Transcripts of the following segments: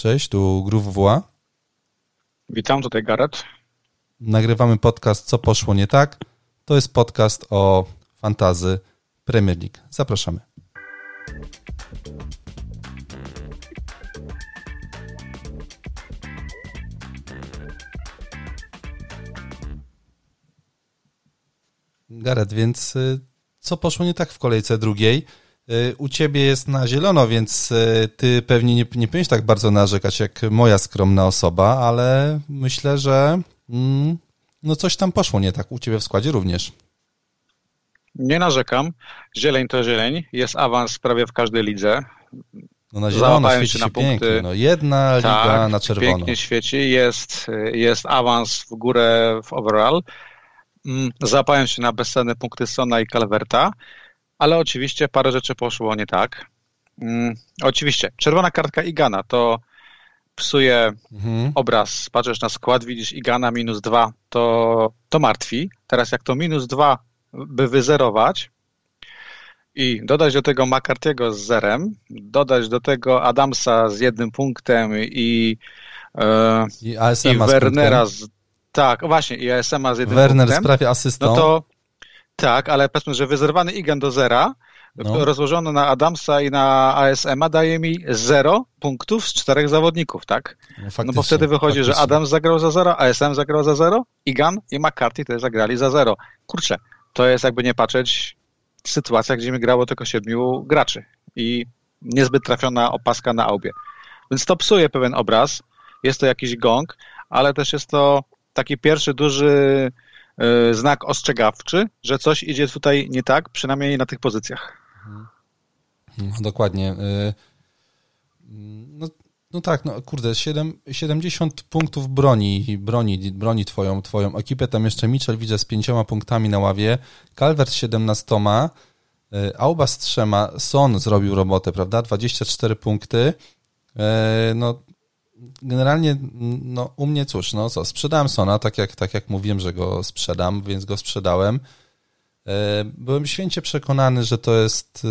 Cześć, tu Grów WA. Witam, tutaj Gareth. Nagrywamy podcast Co poszło nie tak. To jest podcast o fantazy Premier League. Zapraszamy. Gareth, więc y, co poszło nie tak w kolejce drugiej? Y, u ciebie jest na zielono, więc y, ty pewnie nie, nie powinieneś tak bardzo narzekać jak moja skromna osoba, ale myślę, że mm, no coś tam poszło nie tak. U ciebie w składzie również. Nie narzekam. Zieleń to zieleń. Jest awans prawie w każdej lidze. No na zielono świeci się na punkty. Pięknie. No jedna liga tak, na czerwono. pięknie świeci. Jest, jest awans w górę w overall. Mm, załapałem się na bezcenne punkty Sona i Calverta ale oczywiście parę rzeczy poszło nie tak. Mm, oczywiście, czerwona kartka Igana to psuje mhm. obraz. Patrzysz na skład, widzisz Igana minus dwa, to, to martwi. Teraz jak to minus dwa by wyzerować i dodać do tego McCarthy'ego z zerem, dodać do tego Adamsa z jednym punktem i, e, I, i Wernera z, tak, właśnie, i ASM-a z jednym Werner punktem. Werner sprawie asystą. No to tak, ale powiedzmy, że wyzerwany Igen do zera, no. rozłożony na Adamsa i na ASM-a daje mi 0 punktów z czterech zawodników, tak? No, no bo wtedy wychodzi, faktycznie. że Adams zagrał za 0, ASM zagrał za 0, Igan i McCarthy też zagrali za 0. Kurczę, to jest jakby nie patrzeć sytuacja, gdzie mi grało tylko siedmiu graczy i niezbyt trafiona opaska na aubie. Więc to psuje pewien obraz, jest to jakiś gong, ale też jest to taki pierwszy duży znak ostrzegawczy, że coś idzie tutaj nie tak, przynajmniej na tych pozycjach. No, dokładnie. E, no, no tak, no kurde, 7, 70 punktów broni, broni, broni twoją, twoją ekipę. Tam jeszcze Mitchell widzę z pięcioma punktami na ławie, Calvert 17, e, Auba z trzema, Son zrobił robotę, prawda? 24 punkty. No generalnie no, u mnie cóż, no co, sprzedałem Sona, tak jak, tak jak mówiłem, że go sprzedam, więc go sprzedałem. E, byłem święcie przekonany, że to jest e,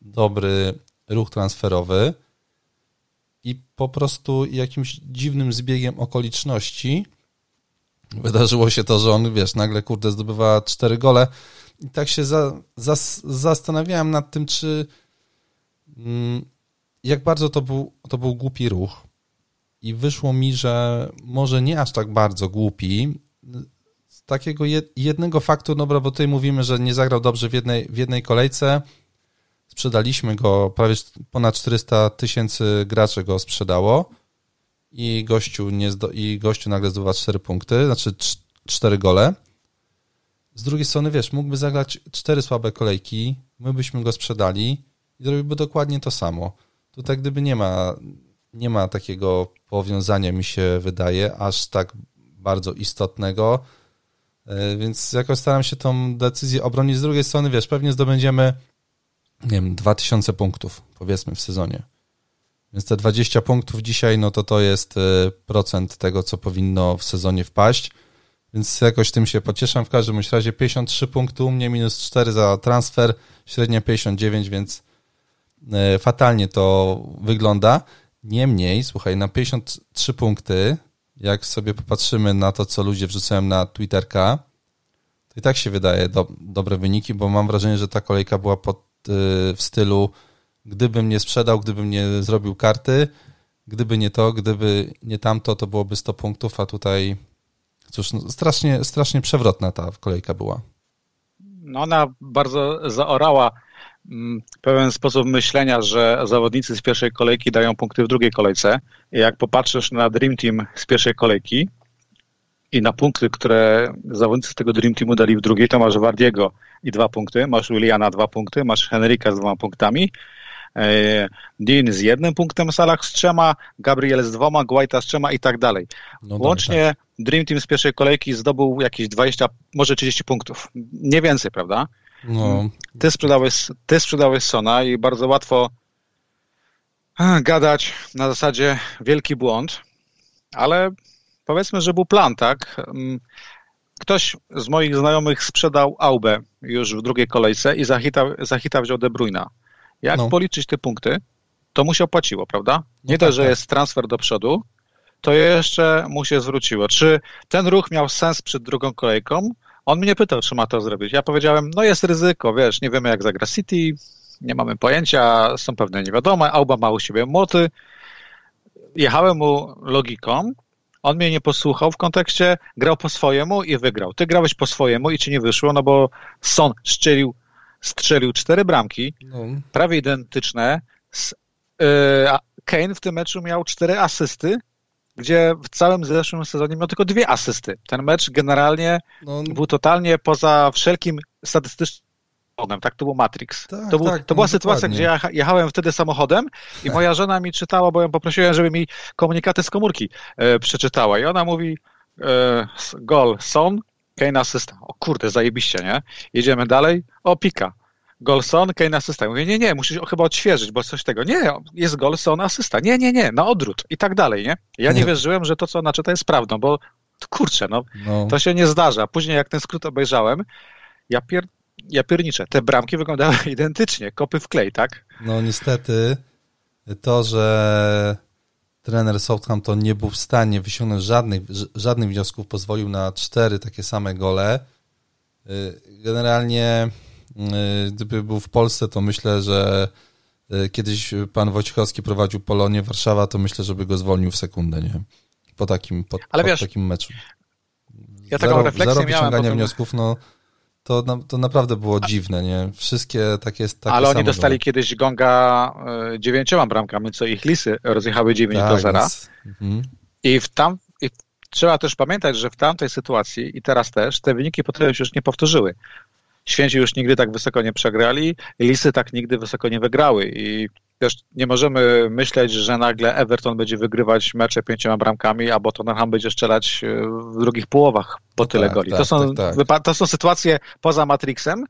dobry ruch transferowy i po prostu jakimś dziwnym zbiegiem okoliczności wydarzyło się to, że on, wiesz, nagle, kurde, zdobywa cztery gole i tak się za, za, zastanawiałem nad tym, czy mm, jak bardzo to był, to był głupi ruch, i wyszło mi, że może nie aż tak bardzo głupi, z takiego jednego faktu, no bo tutaj mówimy, że nie zagrał dobrze w jednej, w jednej kolejce, sprzedaliśmy go, prawie ponad 400 tysięcy graczy go sprzedało i gościu, nie zdo, i gościu nagle zdobywa 4 punkty, znaczy 4 gole. Z drugiej strony, wiesz, mógłby zagrać 4 słabe kolejki, my byśmy go sprzedali i zrobiłby dokładnie to samo. Tutaj gdyby nie ma, nie ma takiego powiązania, mi się wydaje, aż tak bardzo istotnego. E, więc jakoś staram się tą decyzję obronić. Z drugiej strony, wiesz, pewnie zdobędziemy, nie wiem, 2000 punktów, powiedzmy, w sezonie. Więc te 20 punktów dzisiaj, no to to jest e, procent tego, co powinno w sezonie wpaść. Więc jakoś tym się pocieszam. W każdym razie 53 punkty u mnie, minus 4 za transfer, średnia 59, więc e, fatalnie to wygląda. Niemniej, słuchaj, na 53 punkty, jak sobie popatrzymy na to, co ludzie wrzucają na Twitterka, to i tak się wydaje do, dobre wyniki, bo mam wrażenie, że ta kolejka była pod, y, w stylu gdybym nie sprzedał, gdybym nie zrobił karty, gdyby nie to, gdyby nie tamto, to byłoby 100 punktów, a tutaj cóż, no, strasznie, strasznie przewrotna ta kolejka była. No ona bardzo zaorała pewien sposób myślenia, że zawodnicy z pierwszej kolejki dają punkty w drugiej kolejce. Jak popatrzysz na Dream Team z pierwszej kolejki i na punkty, które zawodnicy z tego Dream Teamu dali w drugiej, to masz Wardiego i dwa punkty, masz Williana dwa punkty, masz Henryka z dwoma punktami, e, Dean z jednym punktem, Salah z trzema, Gabriel z dwoma, Guaita z trzema i tak dalej. No Łącznie tak. Dream Team z pierwszej kolejki zdobył jakieś 20, może 30 punktów. Nie więcej, prawda? No. Ty, sprzedałeś, ty sprzedałeś Sona i bardzo łatwo gadać na zasadzie wielki błąd, ale powiedzmy, że był plan, tak? Mm, ktoś z moich znajomych sprzedał Aubę już w drugiej kolejce i za hita, za hita wziął De Bruyna. Jak no. policzyć te punkty, to mu się opłaciło, prawda? Nie no to, tak, że tak. jest transfer do przodu, to jeszcze mu się zwróciło. Czy ten ruch miał sens przed drugą kolejką? On mnie pytał, czy ma to zrobić. Ja powiedziałem, no jest ryzyko, wiesz, nie wiemy jak zagra City, nie mamy pojęcia, są pewne niewiadome, Auba ma u siebie moty. Jechałem mu logiką, on mnie nie posłuchał w kontekście, grał po swojemu i wygrał. Ty grałeś po swojemu i ci nie wyszło, no bo Son strzelił, strzelił cztery bramki, no. prawie identyczne. Yy, Kane w tym meczu miał cztery asysty, gdzie w całym zeszłym sezonie miał tylko dwie asysty. Ten mecz generalnie no. był totalnie poza wszelkim statystycznym tak, to był Matrix. Tak, to, był, tak, to była no, sytuacja, dokładnie. gdzie ja jechałem wtedy samochodem i moja żona mi czytała, bo ją poprosiłem, żeby mi komunikaty z komórki e, przeczytała i ona mówi e, gol Son, Kane asysta. O kurde, zajebiście, nie? Jedziemy dalej. O, pika. Golson, Kane asysta. Mówię, nie, nie, musisz chyba odświeżyć, bo coś tego. Nie, jest Golson, asysta. Nie, nie, nie, na odwrót i tak dalej, nie? Ja nie, nie wierzyłem, że to, co ona czyta, jest prawdą, bo kurczę, no, no, to się nie zdarza. Później, jak ten skrót obejrzałem, ja, pier... ja pierniczę. Te bramki wyglądały identycznie, kopy w klej, tak? No, niestety to, że trener Southampton nie był w stanie wyciągnąć żadnych, żadnych wniosków, pozwolił na cztery takie same gole. Y, generalnie gdyby był w Polsce, to myślę, że y, kiedyś pan Wojciechowski prowadził Polonię Warszawa, to myślę, żeby go zwolnił w sekundę, nie? Po takim, po, Ale po wiesz, takim meczu. Ja taką zero, refleksję zero miałem wniosków, no to, to naprawdę było dziwne, nie? Wszystkie takie, takie Ale oni dostali kiedyś gonga y, dziewięcioma bramkami, co ich lisy rozjechały 9 tak, do 0. Więc... Mhm. I w tam i trzeba też pamiętać, że w tamtej sytuacji i teraz też te wyniki potem się już nie powtórzyły. Święci już nigdy tak wysoko nie przegrali, Lisy tak nigdy wysoko nie wygrały i też nie możemy myśleć, że nagle Everton będzie wygrywać mecze pięcioma bramkami, albo Tottenham będzie strzelać e, w drugich połowach po no tyle tak, goli. Tak, to, są, tak, tak. to są sytuacje poza Matrixem,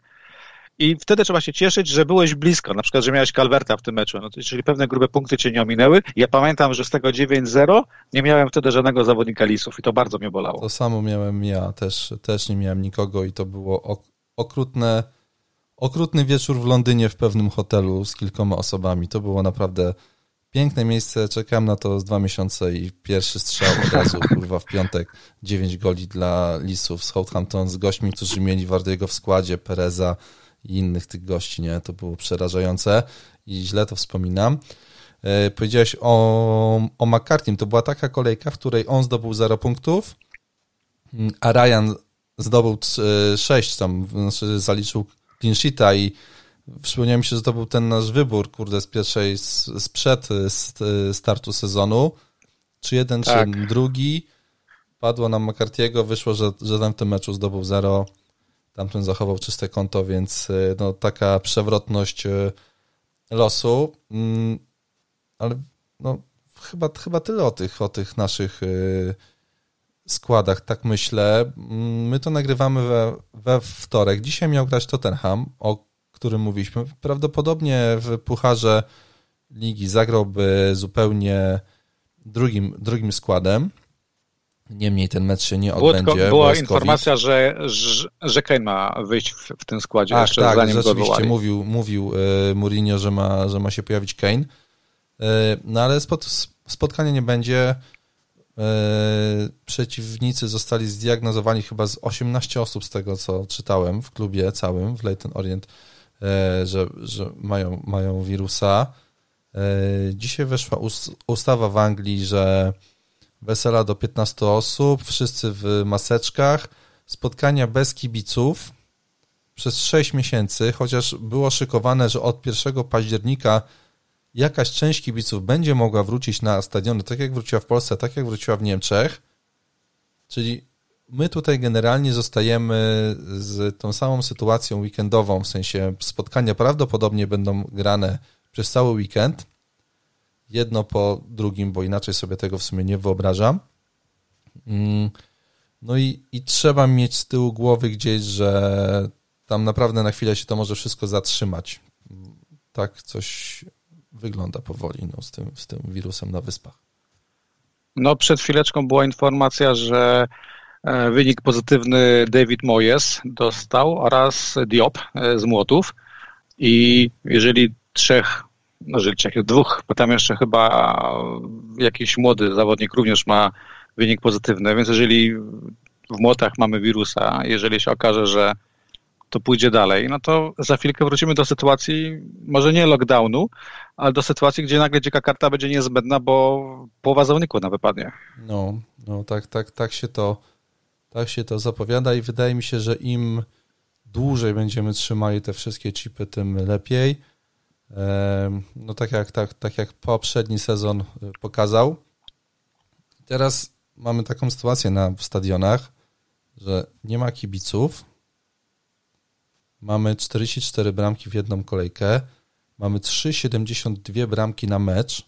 i wtedy trzeba się cieszyć, że byłeś blisko, na przykład, że miałeś Calverta w tym meczu, no, czyli pewne grube punkty cię nie ominęły. Ja pamiętam, że z tego 9-0 nie miałem wtedy żadnego zawodnika Lisów i to bardzo mnie bolało. To samo miałem ja, też, też nie miałem nikogo i to było okrutne, okrutny wieczór w Londynie w pewnym hotelu z kilkoma osobami. To było naprawdę piękne miejsce. Czekałem na to z dwa miesiące i pierwszy strzał od razu, kurwa, w piątek. Dziewięć goli dla Lisów z Southampton z gośćmi, którzy mieli Wardiego w składzie, Pereza i innych tych gości, nie? To było przerażające i źle to wspominam. E, powiedziałeś o, o McCartney. To była taka kolejka, w której on zdobył 0 punktów, a Ryan zdobył 6 tam, znaczy zaliczył clean sheeta i przypomniał mi się, że to był ten nasz wybór, kurde, z pierwszej, sprzed startu sezonu, czy jeden, tak. czy drugi, padło na McCarthy'ego, wyszło, że, że tam w tym meczu zdobył 0, tamten zachował czyste konto, więc no, taka przewrotność losu, mm, ale no, chyba, chyba tyle o tych, o tych naszych składach, tak myślę. Mm, my to nagrywamy we, we wtorek. Dzisiaj miał grać Tottenham, o którym mówiliśmy. Prawdopodobnie w pucharze ligi zagrałby zupełnie drugim, drugim składem. Niemniej ten mecz się nie odbędzie. Była informacja, że, że, że Kane ma wyjść w, w tym składzie Ach, jeszcze tak, zanim rzeczywiście go mówił, mówił e, Mourinho, że ma, że ma się pojawić Kane. E, no ale spot, spotkanie nie będzie. E, przeciwnicy zostali zdiagnozowani chyba z 18 osób z tego, co czytałem w klubie całym, w Leyton Orient, e, że, że mają, mają wirusa. E, dzisiaj weszła ustawa w Anglii, że wesela do 15 osób, wszyscy w maseczkach, spotkania bez kibiców przez 6 miesięcy, chociaż było szykowane, że od 1 października jakaś część kibiców będzie mogła wrócić na stadiony, tak jak wróciła w Polsce, tak jak wróciła w Niemczech. Czyli my tutaj generalnie zostajemy z tą samą sytuacją weekendową, w sensie spotkania prawdopodobnie będą grane przez cały weekend, jedno po drugim, bo inaczej sobie tego w sumie nie wyobrażam. Mm, no i, i trzeba mieć z tyłu głowy gdzieś, że tam naprawdę na chwilę się to może wszystko zatrzymać. Tak coś wygląda powoli no, z, tym, z tym wirusem na wyspach. No, przed chwileczką była informacja, że e, wynik pozytywny David Moyes dostał oraz Diop e, z Młotów i jeżeli trzech no żyliczek dwóch, bo tam jeszcze chyba jakiś młody zawodnik również ma wynik pozytywny, więc jeżeli w młotach mamy wirusa, jeżeli się okaże, że to pójdzie dalej, no to za chwilkę wrócimy do sytuacji, może nie lockdownu, ale do sytuacji, gdzie nagle dzika karta będzie niezbędna, bo połowa zawodników na wypadnie. No, no tak, tak, tak się to tak się to zapowiada i wydaje mi się, że im dłużej będziemy trzymali te wszystkie chipy, tym lepiej. No tak jak, tak, tak jak poprzedni sezon y, pokazał. Teraz mamy taką sytuację na stadionach, że nie ma kibiców, mamy 44 bramki w jedną kolejkę, mamy 3,72 bramki na mecz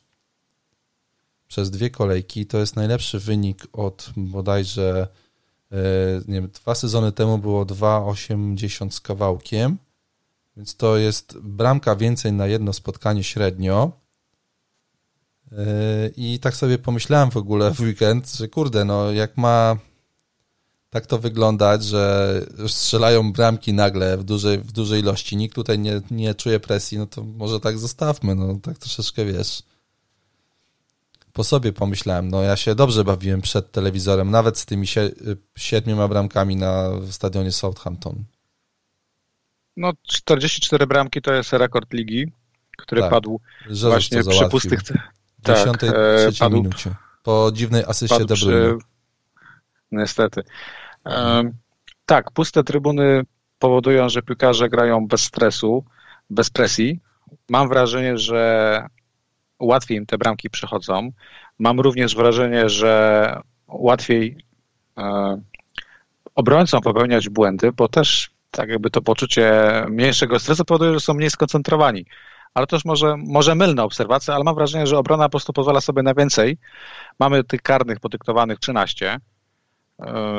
przez dwie kolejki. To jest najlepszy wynik od bodajże e, nie wiem, dwa sezony temu było 2,80 z kawałkiem, więc to jest bramka więcej na jedno spotkanie średnio. E, I tak sobie pomyślałem w ogóle w weekend, że kurde, no jak ma tak to wyglądać, że strzelają bramki nagle w dużej, w dużej ilości, nikt tutaj nie, nie czuje presji, no to może tak zostawmy, no tak troszeczkę wiesz. Po sobie pomyślałem, no ja się dobrze bawiłem przed telewizorem, nawet z tymi siedmioma bramkami na stadionie Southampton. No 44 bramki to jest rekord ligi, który tak, padł właśnie przy pustych... W 10 tak, minucie. Po dziwnej asyście De Bruyne. Przy niestety. Tak, puste trybuny powodują, że piłkarze grają bez stresu, bez presji. Mam wrażenie, że łatwiej im te bramki przychodzą. Mam również wrażenie, że łatwiej obrońcom popełniać błędy, bo też tak jakby to poczucie mniejszego stresu powoduje, że są mniej skoncentrowani. Ale już może, może mylna obserwacja, ale mam wrażenie, że obrona po prostu pozwala sobie na więcej. Mamy tych karnych podyktowanych 13 E,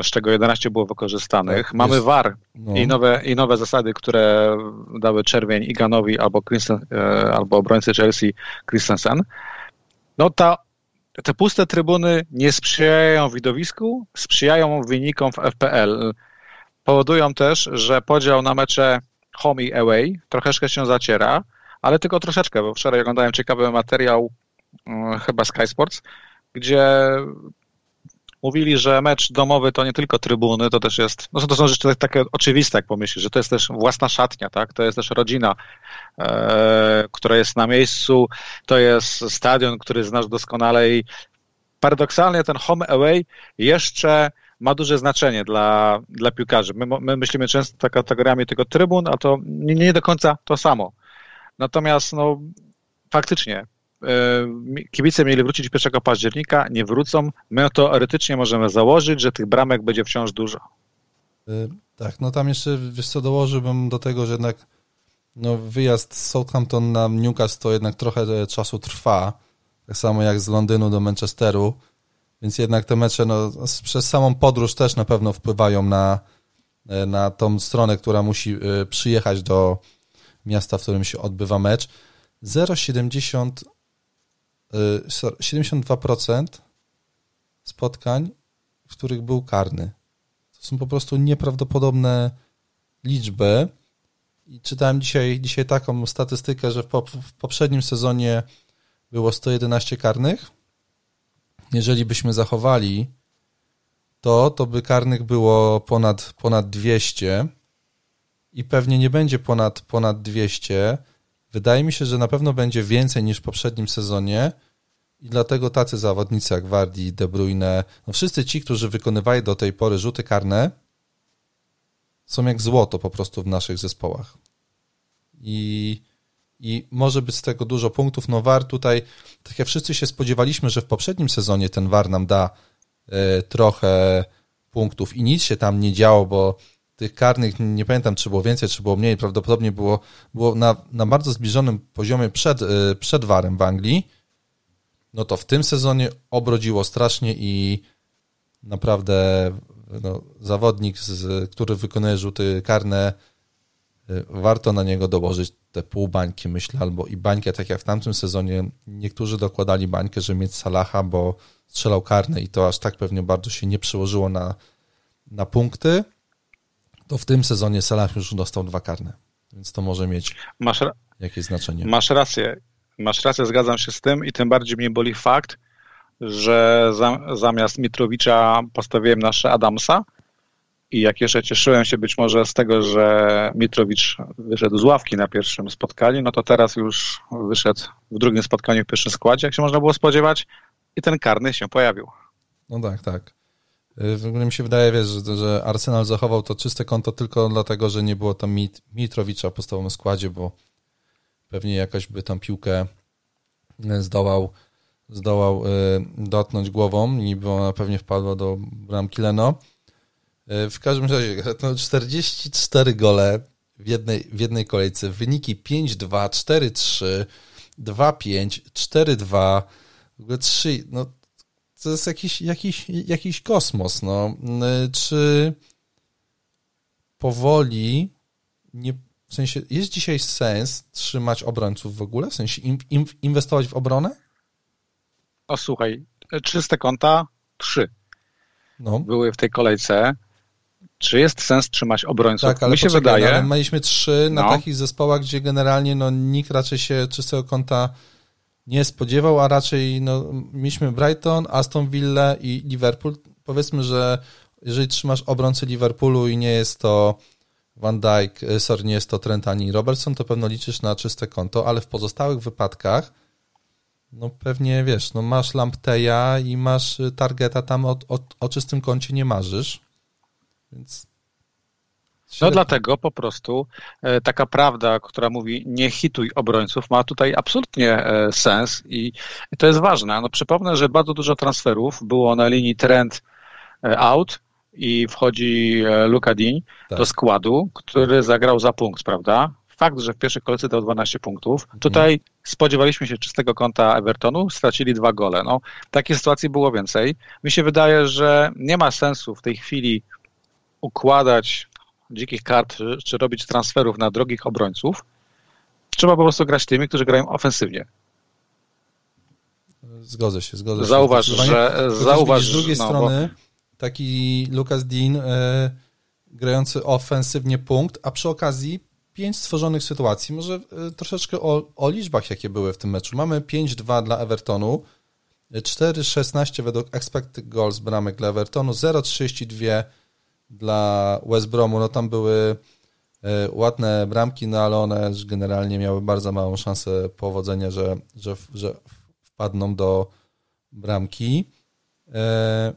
z czego 11 było wykorzystanych. Tak, Mamy jest, VAR no. i, nowe, i nowe zasady, które dały czerwień Iganowi albo, Christen, e, albo obrońcy Chelsea Christensen. No ta, te puste trybuny nie sprzyjają widowisku, sprzyjają wynikom w FPL. Powodują też, że podział na mecze home i away troszeczkę się zaciera, ale tylko troszeczkę, bo wczoraj oglądałem ciekawy materiał e, chyba Sky Sports, gdzie mówili, że mecz domowy to nie tylko trybuny, to też jest, no to są rzeczy takie oczywiste, jak pomyślisz, że to jest też własna szatnia, tak? To jest też rodzina, e, która jest na miejscu, to jest stadion, który znasz doskonale i paradoksalnie ten home away jeszcze ma duże znaczenie dla, dla piłkarzy. My, my myślimy często kategoriami tego trybun, a to nie, nie do końca to samo. Natomiast no, faktycznie kibice mieli wrócić 1 października, nie wrócą. My teoretycznie możemy założyć, że tych bramek będzie wciąż dużo. E, tak, no tam jeszcze, wiesz co, dołożyłbym do tego, że jednak no, wyjazd z Southampton na Newcastle to jednak trochę czasu trwa, tak samo jak z Londynu do Manchesteru, więc jednak te mecze no, przez samą podróż też na pewno wpływają na, e, na tą stronę, która musi przyjechać do miasta, w którym się odbywa mecz. 0,70 72% y, spotkań, w których był karny. To są po prostu nieprawdopodobne liczby. I czytałem dzisiaj, dzisiaj taką statystykę, że w, w poprzednim sezonie było 111 karnych. Jeżeli byśmy zachowali to, to by karnych było ponad, ponad 200 i pewnie nie będzie ponad, ponad 200, Wydaje mi się, że na pewno będzie więcej niż w poprzednim sezonie i dlatego tacy zawodnicy jak Wardi, De Bruyne, no wszyscy ci, którzy wykonywali do tej pory rzuty karne, są jak złoto po prostu w naszych zespołach. I, i może być z tego dużo punktów. No VAR tutaj, tak jak wszyscy się spodziewaliśmy, że w poprzednim sezonie ten VAR nam da y, trochę punktów i nic się tam nie działo, bo tych karnych, nie pamiętam czy było więcej, czy było mniej, prawdopodobnie było, było na, na bardzo zbliżonym poziomie przed, y, przed Warem w Anglii, no to w tym sezonie obrodziło strasznie i naprawdę no, zawodnik, z, który wykonuje rzuty karne, y, warto na niego dołożyć te pół bańki, myślę, albo i bańkę, tak jak w tamtym sezonie. Niektórzy dokładali bańkę, żeby mieć Salaha, bo strzelał karne i to aż tak pewnie bardzo się nie przełożyło na, na punkty to w tym sezonie Salah już dostał dwa karne, więc to może mieć masz, jakieś znaczenie. Masz rację. Masz rację, zgadzam się z tym i tym bardziej mnie boli fakt, że zamiast Mitrowicza postawiłem nasze Adamsa i jak jeszcze cieszyłem się być może z tego, że Mitrowicz wyszedł z ławki na pierwszym spotkaniu, no to teraz już wyszedł w drugim spotkaniu w pierwszym składzie, jak się można było spodziewać i ten karny się pojawił. No tak, tak. W ogóle mi się wydaje, wiesz, że, że Arsenal zachował to czyste konto tylko dlatego, że nie było tam Mit, Mitrowicza w podstawowym składzie, bo pewnie jakaś by tam piłkę zdołał, zdołał y, dotknąć głową i by ona pewnie wpadła do bramki Leno. Y, w każdym razie, no 44 gole w jednej, w jednej kolejce, wyniki 5-2, 4-3, 2-5, 4-2, w ogóle 3, no to jest jakiś, jakiś, jakiś kosmos, no. Y, czy powoli nie, w sensie, jest dzisiaj sens trzymać obrońców w ogóle? W sensie im, im, inwestować w obronę? O słuchaj, czyste konta trzy no. były w tej kolejce. Czy jest sens trzymać obrońców? Tak, ale Mi się poczekaj, wydaje. No, mieliśmy trzy na no. takich zespołach, gdzie generalnie no, nikt raczej się czystego konta nie spodziewał, a raczej no, mieliśmy Brighton, Aston Villa i Liverpool. Powiedzmy, że jeżeli trzymasz obrońcę Liverpoolu i nie jest to Van Dijk, e, sorry, nie jest to Trent ani Robertson, to pewno liczysz na czyste konto, ale w pozostałych wypadkach no pewnie, wiesz, no masz Lampteja i masz Targeta, tam o, o, o czystym koncie nie marzysz, więc... No dlatego po prostu e, taka prawda, która mówi nie hituj obrońców, ma tutaj absolutnie e, sens i, to jest ważne. No przypomnę, że bardzo dużo transferów było na linii trend out, i wchodzi e, Luka Dean tak. do składu, który zagrał za punkt, prawda? Fakt, że w pierwszej kolejce dał 12 punktów. Mhm. Tutaj spodziewaliśmy się czystego kąta Evertonu, stracili dwa gole. No, takiej sytuacji było więcej. Mi się wydaje, że nie ma sensu w tej chwili układać dzikich kart, czy, robić transferów na drogich obrońców. Trzeba po prostu grać tymi, którzy grają ofensywnie. Zgodzę się, zgodzę się. Zauważ, że zauważ, z drugiej no, strony bo taki Lucas Dean e, grający ofensywnie punkt, a przy okazji pięć stworzonych sytuacji. Może e, troszeczkę o, o liczbach, jakie były w tym meczu. Mamy 5-2 dla Evertonu, 4-16 według expected goals bramek dla Evertonu, 0-32 dla West Bromu. No tam były e, ładne bramki, no ale one generalnie miały bardzo małą szansę powodzenia, że, że, że wpadną do bramki. E,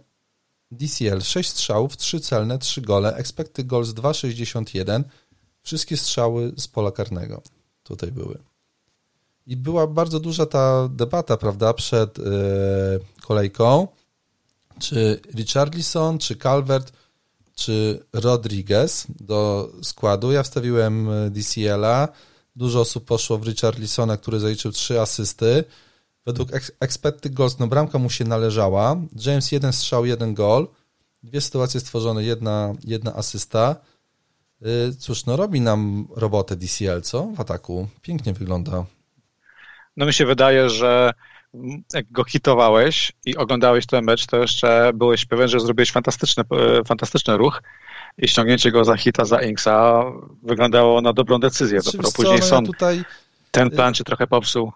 DCL 6 strzałów, 3 celne, 3 gole, expected goals 2,61. Wszystkie strzały z pola karnego tutaj były. I była bardzo duża ta debata, prawda, przed yy, kolejką, czy Richarlison, czy Calvert, czy Rodriguez do składu. Ja wstawiłem e, DCL-a. Dużo osób poszło w Richarlisona, który zaliczył 3 asysty. Według expected goals, no bramka mu się należała. James jeden strzał, jeden gol. Dwie sytuacje stworzone, jedna, jedna asysta. Y, cóż, no robi nam robotę DCL, co? W ataku. Pięknie wygląda. No mi się wydaje, że jak go hitowałeś i oglądałeś ten mecz, to jeszcze byłeś pewien, że zrobiłeś fantastyczny, e, fantastyczny ruch i ściągnięcie go za hita, za Inksa wyglądało na dobrą decyzję. Dopiero później no ja tutaj... ten plan cię trochę popsuł.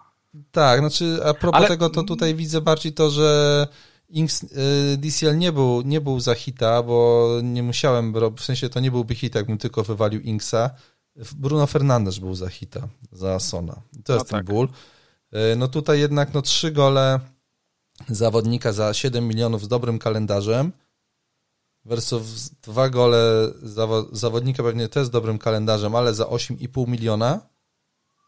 Tak, znaczy a propos Ale... tego, to tutaj widzę bardziej to, że Inks, y, DCL nie był, nie był za hita, bo nie musiałem, w sensie to nie byłby hit, jakbym tylko wywalił Inksa. Bruno Fernandes był za hita, za Sona. To jest no ten tak. ból. Y, no tutaj jednak no trzy gole zawodnika za 7 milionów z dobrym kalendarzem versus dwa gole zawodnika pewnie też z dobrym kalendarzem, ale za 8,5 miliona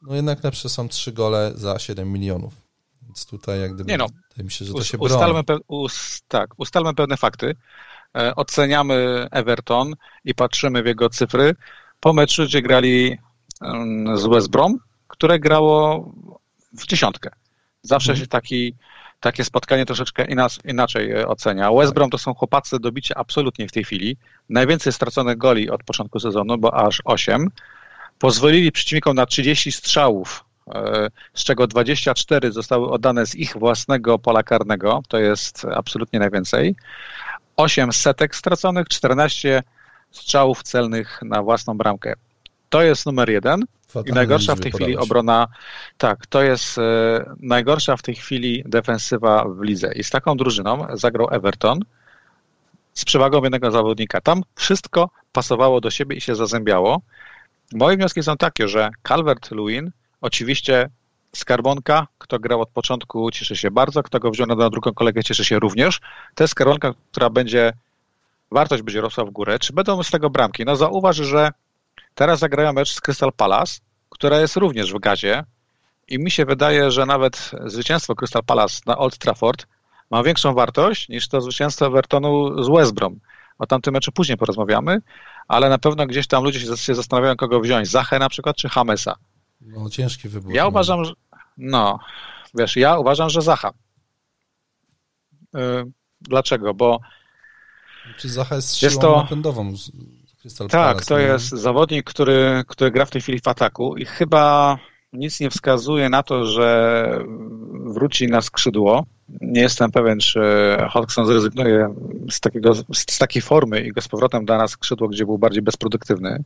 no jednak lepsze są trzy gole za 7 milionów. Więc tutaj jak gdyby, Nie no, się, że to się. Ustalmy us tak, ustalmy pewne fakty. E, oceniamy Everton i patrzymy w jego cyfry po meczu, gdzie grali z West Brom, które grało w dziesiątkę. Zawsze hmm. się taki, takie spotkanie troszeczkę inaczej e, ocenia. West Brom to są chłopacy do bicia absolutnie w tej chwili. Najwięcej straconych goli od początku sezonu, bo aż 8 pozwolili przeciwnikom na 30 strzałów, e, z czego 24 zostały oddane z ich własnego pola karnego, to jest absolutnie najwięcej. 8 setek straconych, 14 strzałów celnych na własną bramkę. To jest numer jeden. I najgorsza w tej chwili obrona, tak, to jest e, najgorsza w tej chwili defensywa w lidze. I z taką drużyną zagrał Everton z przewagą jednego zawodnika. Tam wszystko pasowało do siebie i się zazębiało. Moje wnioski są takie, że Calvert-Lewin oczywiście skarbonka, kto grał od początku, cieszy się bardzo, kto go wziął na drugą kolegę, cieszy się również. To jest skarbonka, która będzie, wartość będzie rosła w górę. Czy będą z tego bramki? No zauważ, że teraz zagrają mecz z Crystal Palace, która jest również w gazie i mi się wydaje, że nawet zwycięstwo Crystal Palace na Old Trafford ma większą wartość niż to zwycięstwo Evertonu z West Brom. O tamtym meczu później porozmawiamy, ale na pewno gdzieś tam ludzie się zastanawiają, kogo wziąć. Zachę na przykład, czy Hamesa. No, ciężki wybór. Ja uważam, że, no, wiesz, ja uważam, że Zacha. Yy, dlaczego? Bo czy Zacha jest siłą jest to, napędową Crystal Tak, Palace, to nie? jest zawodnik, który, który gra w tej chwili w ataku i chyba nic nie wskazuje na to, że wróci na skrzydło. Nie jestem pewien, czy Hodgson zrezygnuje z, takiego, z takiej formy i go z powrotem da na skrzydło, gdzie był bardziej bezproduktywny.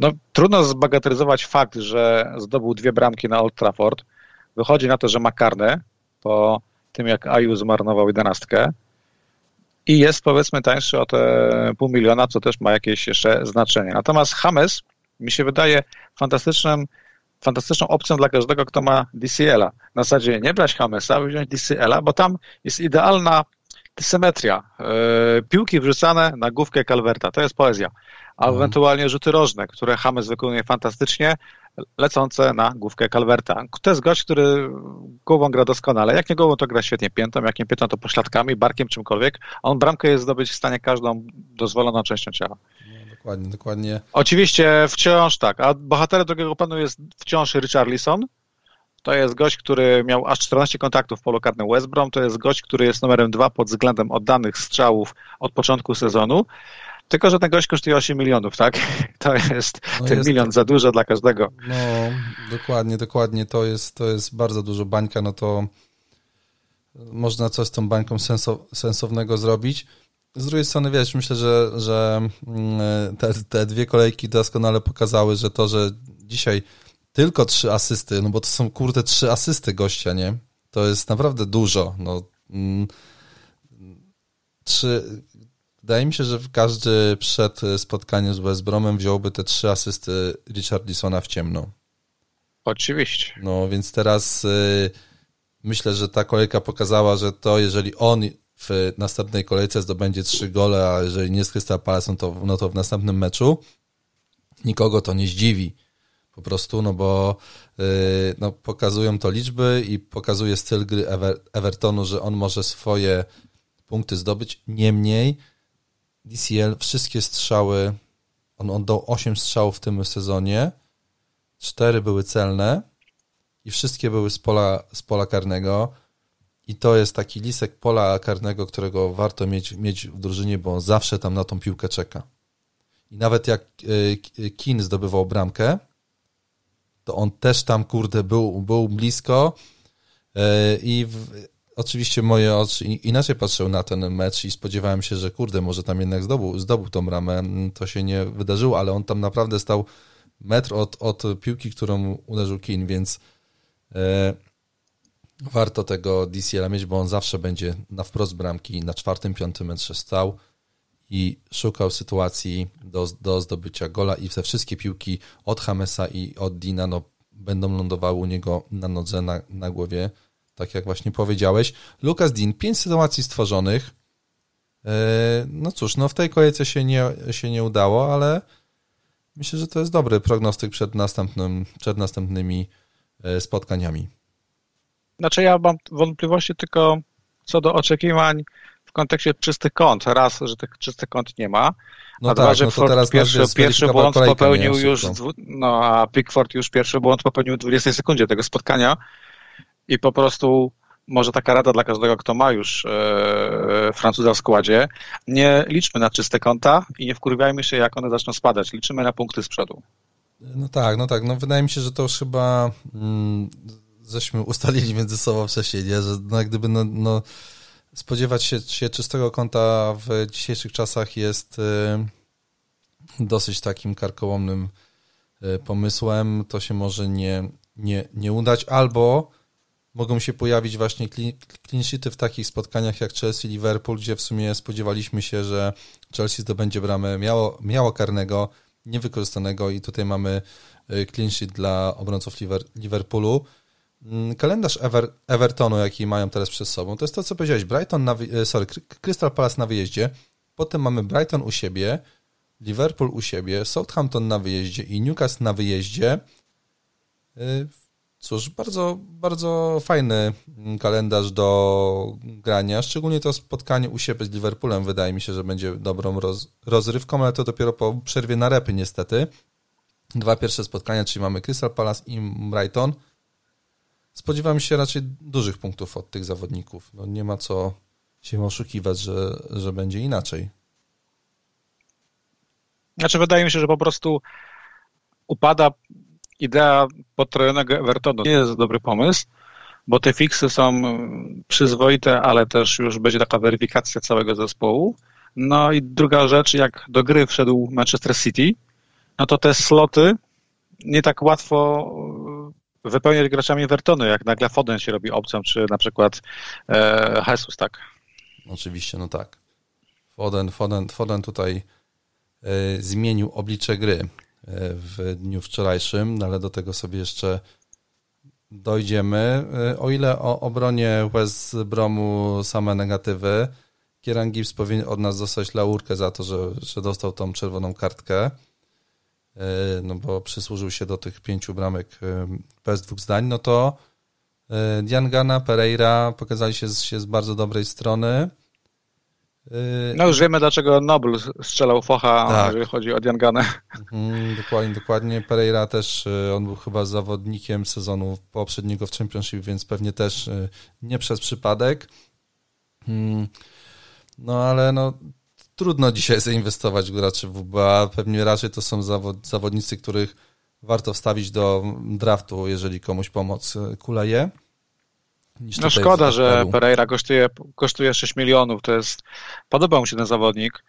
No, trudno zbagatelizować fakt, że zdobył dwie bramki na Old Trafford. Wychodzi na to, że ma karne po tym, jak Aju zmarnował jedenastkę i jest powiedzmy tańszy o te pół miliona, co też ma jakieś jeszcze znaczenie. Natomiast Hames mi się wydaje fantastycznym, fantastyczną opcją dla każdego, kto ma DCL-a. Na zasadzie nie brać Hamesa, wziąć DCL-a, bo tam jest idealna symetria. Yy, piłki wrzucane na główkę Calverta, to jest poezja. A mhm. ewentualnie rzuty rożne, które Hames wykonuje fantastycznie, lecące na główkę Calverta. To jest gość, który głową gra doskonale. Jak nie głową, to gra świetnie piętą, jak nie piętą, to pośladkami, barkiem, czymkolwiek. A on bramkę jest zdobyć w stanie każdą dozwoloną częścią ciała. No, dokładnie, dokładnie. Oczywiście wciąż tak, a bohaterem drugiego planu jest wciąż Richarlison. To jest gość, który miał aż 14 kontaktów w polu karnym West Brom. To jest gość, który jest numerem dwa pod względem oddanych strzałów od początku sezonu. Tylko, że ten gość kosztuje 8 milionów, tak? To jest no ten jest milion za dużo dla każdego. No, dokładnie, dokładnie. To jest, to jest bardzo dużo bańka, no to można coś z tą bańką senso, sensownego zrobić. Z drugiej strony, wiesz, myślę, że, że mm, te, te dwie kolejki doskonale pokazały, że to, że dzisiaj tylko trzy asysty, no bo to są kurde trzy asysty gościa, nie? To jest naprawdę dużo. No, mm, trzy, Wydaje mi się, że każdy przed spotkaniem z West Bromem wziąłby te trzy asysty Richardisona w ciemno. Oczywiście. No więc teraz y, myślę, że ta kolejka pokazała, że to jeżeli on w następnej kolejce zdobędzie trzy gole, a jeżeli nie z Crystal Palace, no to, no to w następnym meczu nikogo to nie zdziwi. Po prostu, no bo y, no, pokazują to liczby i pokazuje styl gry Ever Evertonu, że on może swoje punkty zdobyć. Niemniej DCL wszystkie strzały, on oddał 8 strzałów w tym sezonie, 4 były celne i wszystkie były z pola, z pola karnego. I to jest taki lisek pola karnego, którego warto mieć, mieć w drużynie, bo on zawsze tam na tą piłkę czeka. I nawet jak e, Kin zdobywał bramkę, to on też tam, kurde, był, był blisko e, i oczywiście moje oczy inaczej patrzyły na ten mecz i spodziewałem się, że kurde, może tam jednak zdobył, zdobył tą ramę. To się nie wydarzyło, ale on tam naprawdę stał metr od, od piłki, którą uderzył Kin, więc e, warto tego DCL mieć, bo on zawsze będzie na wprost bramki, na czwartym, piątym metrze stał i szukał sytuacji do, do zdobycia gola i te wszystkie piłki od Hamesa i od Dina no, będą lądowały u niego na nodze, na, na głowie tak jak właśnie powiedziałeś. Lucas Dean, pięć sytuacji stworzonych. E, no cóż, no w tej kolejce się nie, się nie udało, ale myślę, że to jest dobry prognostyk przed, następnym, przed następnymi e, spotkaniami. Znaczy ja mam wątpliwości tylko co do oczekiwań w kontekście czystych kąt. Raz, że tych czystych kąt nie ma, no a tak, dwa, że no Ford teraz pierwszy, pierwszy błąd popełnił już, no a Pickford już pierwszy błąd popełnił w 20 sekundzie tego spotkania i po prostu może taka rada dla każdego, kto ma już e, Francuza w składzie, nie liczmy na czyste konta i nie wkurwiajmy się, jak one zaczną spadać. Liczymy na punkty z przodu. No tak, no tak. No wydaje mi się, że to już chyba mm, żeśmy ustalili między sobą wcześniej, nie? że no, gdyby no, no, spodziewać się, się czystego konta w dzisiejszych czasach jest y, dosyć takim karkołomnym pomysłem, to się może nie, nie, nie udać, albo mogą się pojawić właśnie clean sheety w takich spotkaniach jak Chelsea-Liverpool, gdzie w sumie spodziewaliśmy się, że Chelsea zdobędzie bramę miało, miało karnego, niewykorzystanego i tutaj mamy y, clean sheet dla obrońców Liverpoolu. Mm, kalendarz Ever, Evertonu, jaki mają teraz przed sobą, to jest to, co powiedziałeś. Brighton, na, y, sorry, Crystal Palace na wyjeździe, potem mamy Brighton u siebie, Liverpool u siebie, Southampton na wyjeździe i Newcastle na wyjeździe. Cóż, bardzo, bardzo fajny kalendarz do grania, szczególnie to spotkanie u siebie z Liverpoolem wydaje mi się, że będzie dobrą roz, rozrywką, ale to dopiero po przerwie na repy niestety. Dwa pierwsze spotkania, czyli mamy Crystal Palace i Brighton. Spodziewam się raczej dużych punktów od tych zawodników. No nie ma co się oszukiwać, że, że będzie inaczej. Znaczy wydaje mi się, że po prostu upada idea potrojonego Evertonu nie jest dobry pomysł, bo te fiksy są przyzwoite, ale też już będzie taka weryfikacja całego zespołu. No i druga rzecz, jak do gry wszedł Manchester City, no to te sloty nie tak łatwo wypełniać graczami Evertonu, jak nagle Foden się robi opcją, czy na przykład e, Jesus, tak? Oczywiście, no tak. Foden, Foden, Foden tutaj e, zmienił oblicze gry w dniu wczorajszym, no ale do tego sobie jeszcze dojdziemy. O ile o obronie West Bromu same negatywy, Kieran Gibbs powinien od nas dostać laurkę za to, że, że dostał tą czerwoną kartkę, no bo przysłużył się do tych pięciu bramek bez dwóch zdań, no to Diangana, Pereira pokazali się, się z bardzo dobrej strony. No już wiemy, dlaczego Nobel strzelał focha, tak. jeżeli chodzi o Dianganę. Mhm, dokładnie, dokładnie. Pereira też, y, on był chyba zawodnikiem sezonu poprzedniego w Championship, więc pewnie też y, nie przez przypadek. Hmm. No ale no, trudno dzisiaj zainwestować w graczy WBA. Pewnie raczej to są zawod, zawodnicy, których warto wstawić do draftu, jeżeli komuś pomoc y, kuleje no szkoda, że Pereira kosztuje, kosztuje 6 milionów. To jest, podoba mu się ten zawodnik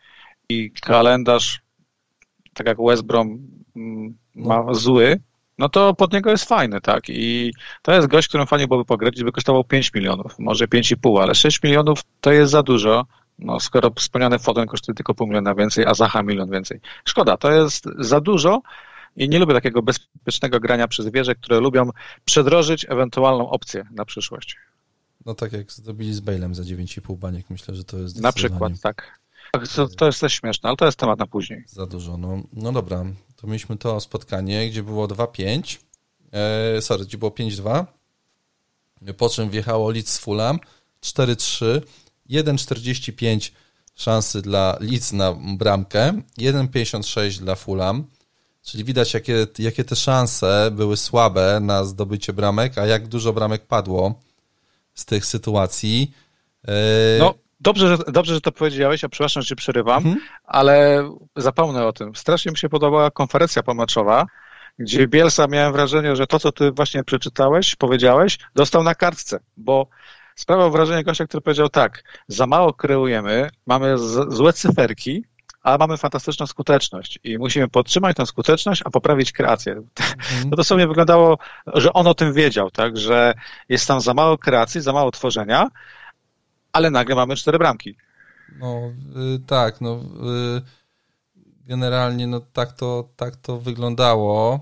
i kalendarz, tak jak West Brom mm, ma no. zły, no to pod niego jest fajny, tak? I to jest gość, którym fajnie byłoby pograć, by kosztował 5 milionów, może 5,5, ale 6 milionów to jest za dużo. No, skoro wspomniany Foden kosztuje tylko pół miliona więcej, a Zaha milion więcej. Szkoda, to jest za dużo i nie lubię takiego bezpiecznego grania przez wieże, które lubią przedrożyć ewentualną opcję na przyszłość. No tak jak zrobili z Bailem za 9,5 baniek, myślę, że to jest Na przykład, tak. To, to jest też śmieszne, ale to jest temat na później. Za dużo. No, no dobra, to mieliśmy to spotkanie, gdzie było 2-5, e, sorry, gdzie było 5-2, po czym wjechało Leeds z Fulham, 4-3, 1,45 szansy dla Leeds na bramkę, 1,56 dla Fulham, Czyli widać, jakie, jakie te szanse były słabe na zdobycie bramek, a jak dużo bramek padło z tych sytuacji. E, no, dobrze, że, dobrze, że to powiedziałeś, a przepraszam, że przerywam, mhm. ale zapomnę o tym. Strasznie mi się podobała konferencja pomaczowa, gdzie Bielsa miałem wrażenie, że to, co ty właśnie przeczytałeś, powiedziałeś, dostał na kartce, bo sprawiał wrażenie gościa, który powiedział tak, za mało kreujemy, mamy złe cyferki, ale mamy fantastyczną skuteczność i musimy podtrzymać tę skuteczność, a poprawić kreację. Mhm. No to sobie wyglądało, że on o tym wiedział, tak, że jest tam za mało kreacji, za mało tworzenia, ale nagle mamy cztery bramki. No y, tak, no y, generalnie no tak to, tak to wyglądało.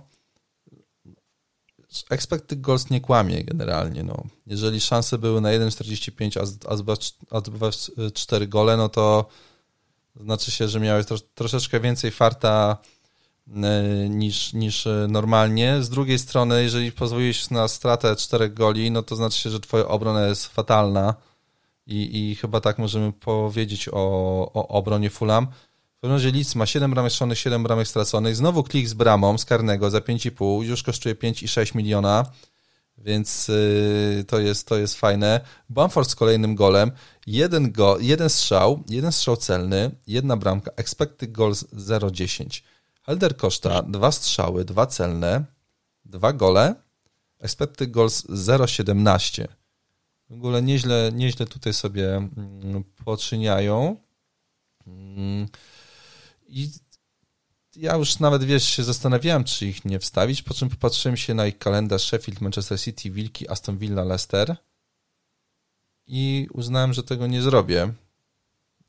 Expected goals nie kłamie generalnie. No. Jeżeli szanse były na 1,45, a zdobywasz 4 gole, no to znaczy się, że miałeś troszeczkę więcej farta e, niż, niż e, normalnie. Z drugiej strony, jeżeli pozwolisz na stratę czterech goli, no to znaczy się, że twoja obrona jest fatalna i, i chyba tak możemy powiedzieć o, o obronie Fulham. W każdym razie Leeds ma 7 bramek strzelonych, 7 bramek straconych. Znowu klik z bramą z karnego za 5,5, już kosztuje 5,6 miliona więc yy, to, jest, to jest fajne. Bamford z kolejnym golem, jeden, go, jeden strzał, jeden strzał celny, jedna bramka, expected goals 0,10. Helder Koszta, dwa strzały, dwa celne, dwa gole, expected goals 0,17. W ogóle nieźle, nieźle tutaj sobie mm, poczyniają. Mm. I ja już nawet, wiesz, się zastanawiałem, czy ich nie wstawić, po czym popatrzyłem się na ich kalendarz Sheffield, Manchester City, Wilki, Aston Villa, Leicester i uznałem, że tego nie zrobię.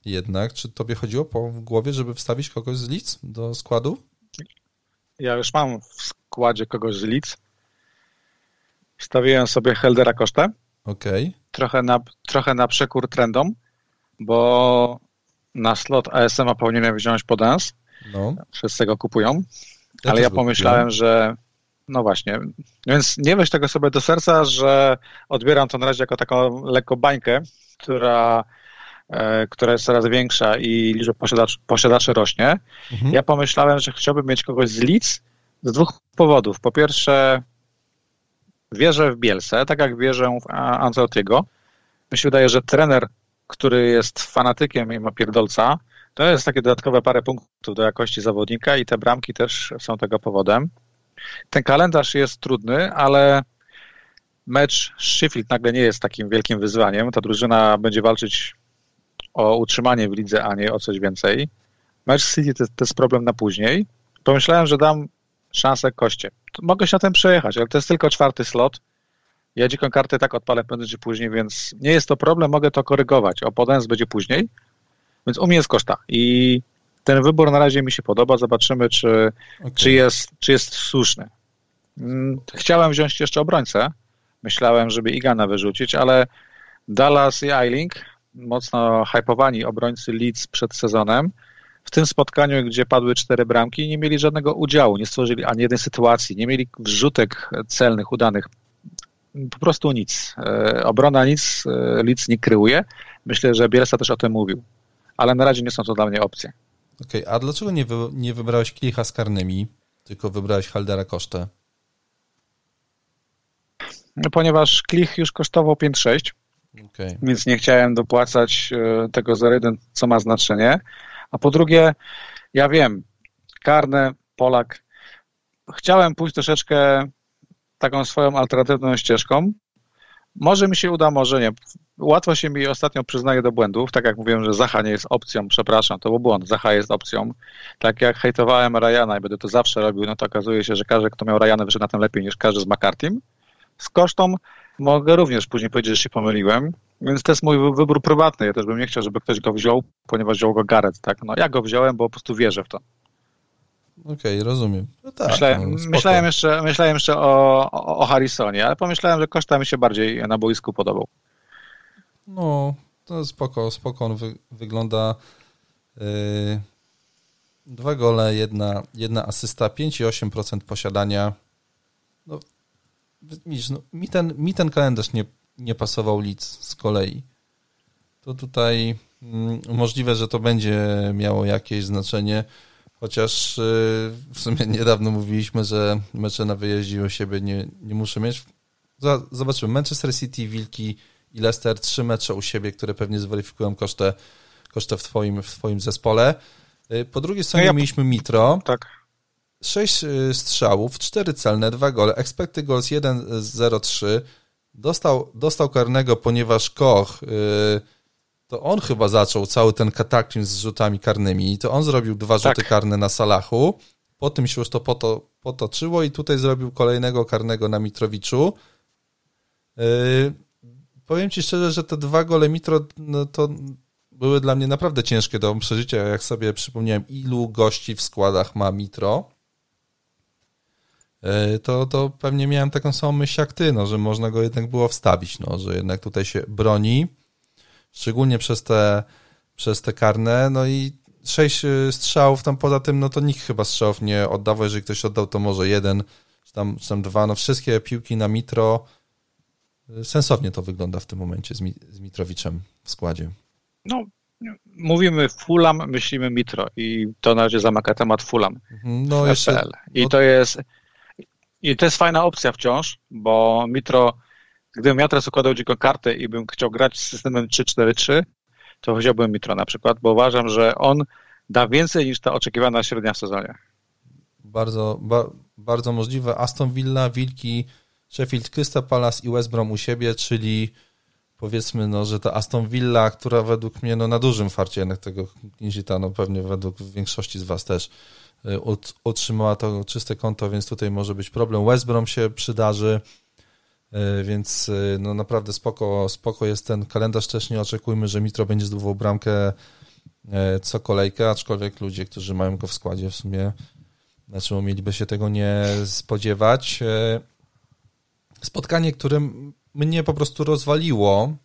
Jednak, czy tobie chodziło po głowie, żeby wstawić kogoś z Leeds do składu? Ja już mam w składzie kogoś z Leeds. Wstawiłem sobie Heldera Kosztę. Okej. Okay. Trochę na, trochę na przekór trendom, bo na slot ASM-a powinienem wziąć Podens. No. Wszyscy go kupują. Ja ale ja pomyślałem, że no właśnie. Więc nie weź tego sobie do serca, że odbieram to na razie jako taką lekko bańkę, która, e, która jest coraz większa i liczba posiadaczy, posiadaczy rośnie. Mhm. Ja pomyślałem, że chciałbym mieć kogoś z Leeds z dwóch powodów. Po pierwsze, wierzę w Bielsę, tak jak wierzę w Ancelottiego. Mi się wydaje, że trener, który jest fanatykiem i ma pierdolca, to jest takie dodatkowe parę punktów do jakości zawodnika i te bramki też są tego powodem. Ten kalendarz jest trudny, ale mecz Sheffield nagle nie jest takim wielkim wyzwaniem. Ta drużyna będzie walczyć o utrzymanie w lidze, a nie o coś więcej. Mecz City to, to jest problem na później. Pomyślałem, że dam szansę koście. Mogę się na tym przejechać, ale to jest tylko czwarty slot. Ja dziką kartę tak odpalę prędzej czy później, więc nie jest to problem, mogę to korygować. O Podens będzie później, więc u mnie jest koszta. I ten wybór na razie mi się podoba. Zobaczymy, czy, okay. czy, jest, czy jest słuszny. Mm, chciałem wziąć jeszcze obrońcę. Myślałem, żeby Igana wyrzucić, ale Dallas i Eiling, mocno hypowani obrońcy Leeds przed sezonem, w tym spotkaniu, gdzie padły cztery bramki, nie mieli żadnego udziału, nie stworzyli ani jednej sytuacji, nie mieli wrzutek celnych, udanych. Po prostu nic. E, obrona nic, e, Leeds nie kryuje. Myślę, że Bielsa też o tym mówił. Ale na razie nie są to dla mnie opcje. Okej, okay, a dlaczego nie, wy, nie wybrałeś Klicha z karnymi, tylko wybrałeś Haldera kosztę? No, ponieważ Klich już kosztował 5,6, okay. więc nie chciałem dopłacać e, tego 0,1, co ma znaczenie. A po drugie, ja wiem, karne, Polak, chciałem pójść troszeczkę taką swoją alternatywną ścieżką. Może mi się uda, może nie. Łatwo się mi ostatnio przyznaje do błędów, tak jak mówiłem, że Zacha nie jest opcją, przepraszam, to był błąd, Zacha jest opcją. Tak jak hejtowałem Ryana i będę to zawsze robił, no to okazuje się, że każdy, kto miał Ryana, wyszedł na tym lepiej niż każdy z McCartym. Z kosztą mogę również później powiedzieć, że się pomyliłem, więc to jest mój wybór prywatny. Ja też bym nie chciał, żeby ktoś go wziął, ponieważ wziął go Gareth, tak? No ja go wziąłem, bo po prostu wierzę w to. Okej, okay, rozumiem. No tak, myślałem, no, myślałem, jeszcze, myślałem jeszcze o, o, o Harrisonie, ale pomyślałem, że Koszta mi się bardziej na boisku podobał. No, to spoko, spoko on wy, wygląda. Yy, dwa gole, jedna, jedna asysta, 5,8% posiadania. No, widzisz, no, mi, ten, mi ten kalendarz nie, nie pasował Leeds z kolei. To tutaj mm, możliwe, że to będzie miało jakieś znaczenie, chociaż yy, w sumie niedawno mówiliśmy, że mecze na wyjeździe u siebie nie, nie muszę mieć. Zobaczymy. Manchester City, Wilki i Leicester trzy mecze u siebie, które pewnie zweryfikują kosztę, kosztę w, twoim, w twoim zespole. Y, po drugiej stronie no ja... mieliśmy Mitro. Tak. Sześć y, strzałów, cztery celne, dwa gole. Expected goals 1-0-3. Dostał, dostał karnego, ponieważ Koch, yy, to on chyba zaczął cały ten kataklizm z rzutami karnymi. To on zrobił dwa rzuty tak. karne na Salachu. Po tym się już to poto, potoczyło i tutaj zrobił kolejnego karnego na Mitrowiczu. Yy, powiem ci szczerze, że te dwa gole Mitro no to były dla mnie naprawdę ciężkie do przeżycia, jak sobie przypomniałem, ilu gości w składach ma Mitro, e, to, to pewnie miałem taką samą myśl jak ty, no, że można go jednak było wstawić, no, że jednak tutaj się broni, szczególnie przez te, przez te karne, no i sześć e, strzałów tam poza tym, no to nikt chyba strzałów nie oddawał, jeżeli ktoś oddał, to może jeden, czy tam, czy tam dwa, no wszystkie piłki na Mitro, sensownie to wygląda w tym momencie z, z Mitrowiczem w składzie. No, mówimy Fulham, myślimy Mitro i to na razie zamaka temat Fulham. Mhm, no, jeszcze, I to jest i to jest fajna opcja wciąż, bo Mitro, gdybym ja teraz układał dziką kartę i bym chciał grać z systemem 3-4-3, to wziąłbym Mitro na przykład, bo uważam, że on da więcej niż ta oczekiwana średnia w sezonie. Bardzo, ba, bardzo możliwe. Aston Villa, Wilki, Sheffield Crystal Palace i West Brom u siebie, czyli powiedzmy, no, że ta Aston Villa, która według mnie no, na dużym farcie jednak tego Kinzita, no pewnie według większości z Was też y, utrzymała to czyste konto, więc tutaj może być problem. West Brom się przydarzy, więc y, no naprawdę spoko, spoko jest ten kalendarz. Też nie oczekujmy, że Mitro będzie zdobywał bramkę co kolejkę, aczkolwiek ludzie, którzy mają go w składzie w sumie znaczy mieliby się tego nie spodziewać. Spotkanie, którym mnie po prostu rozwaliło,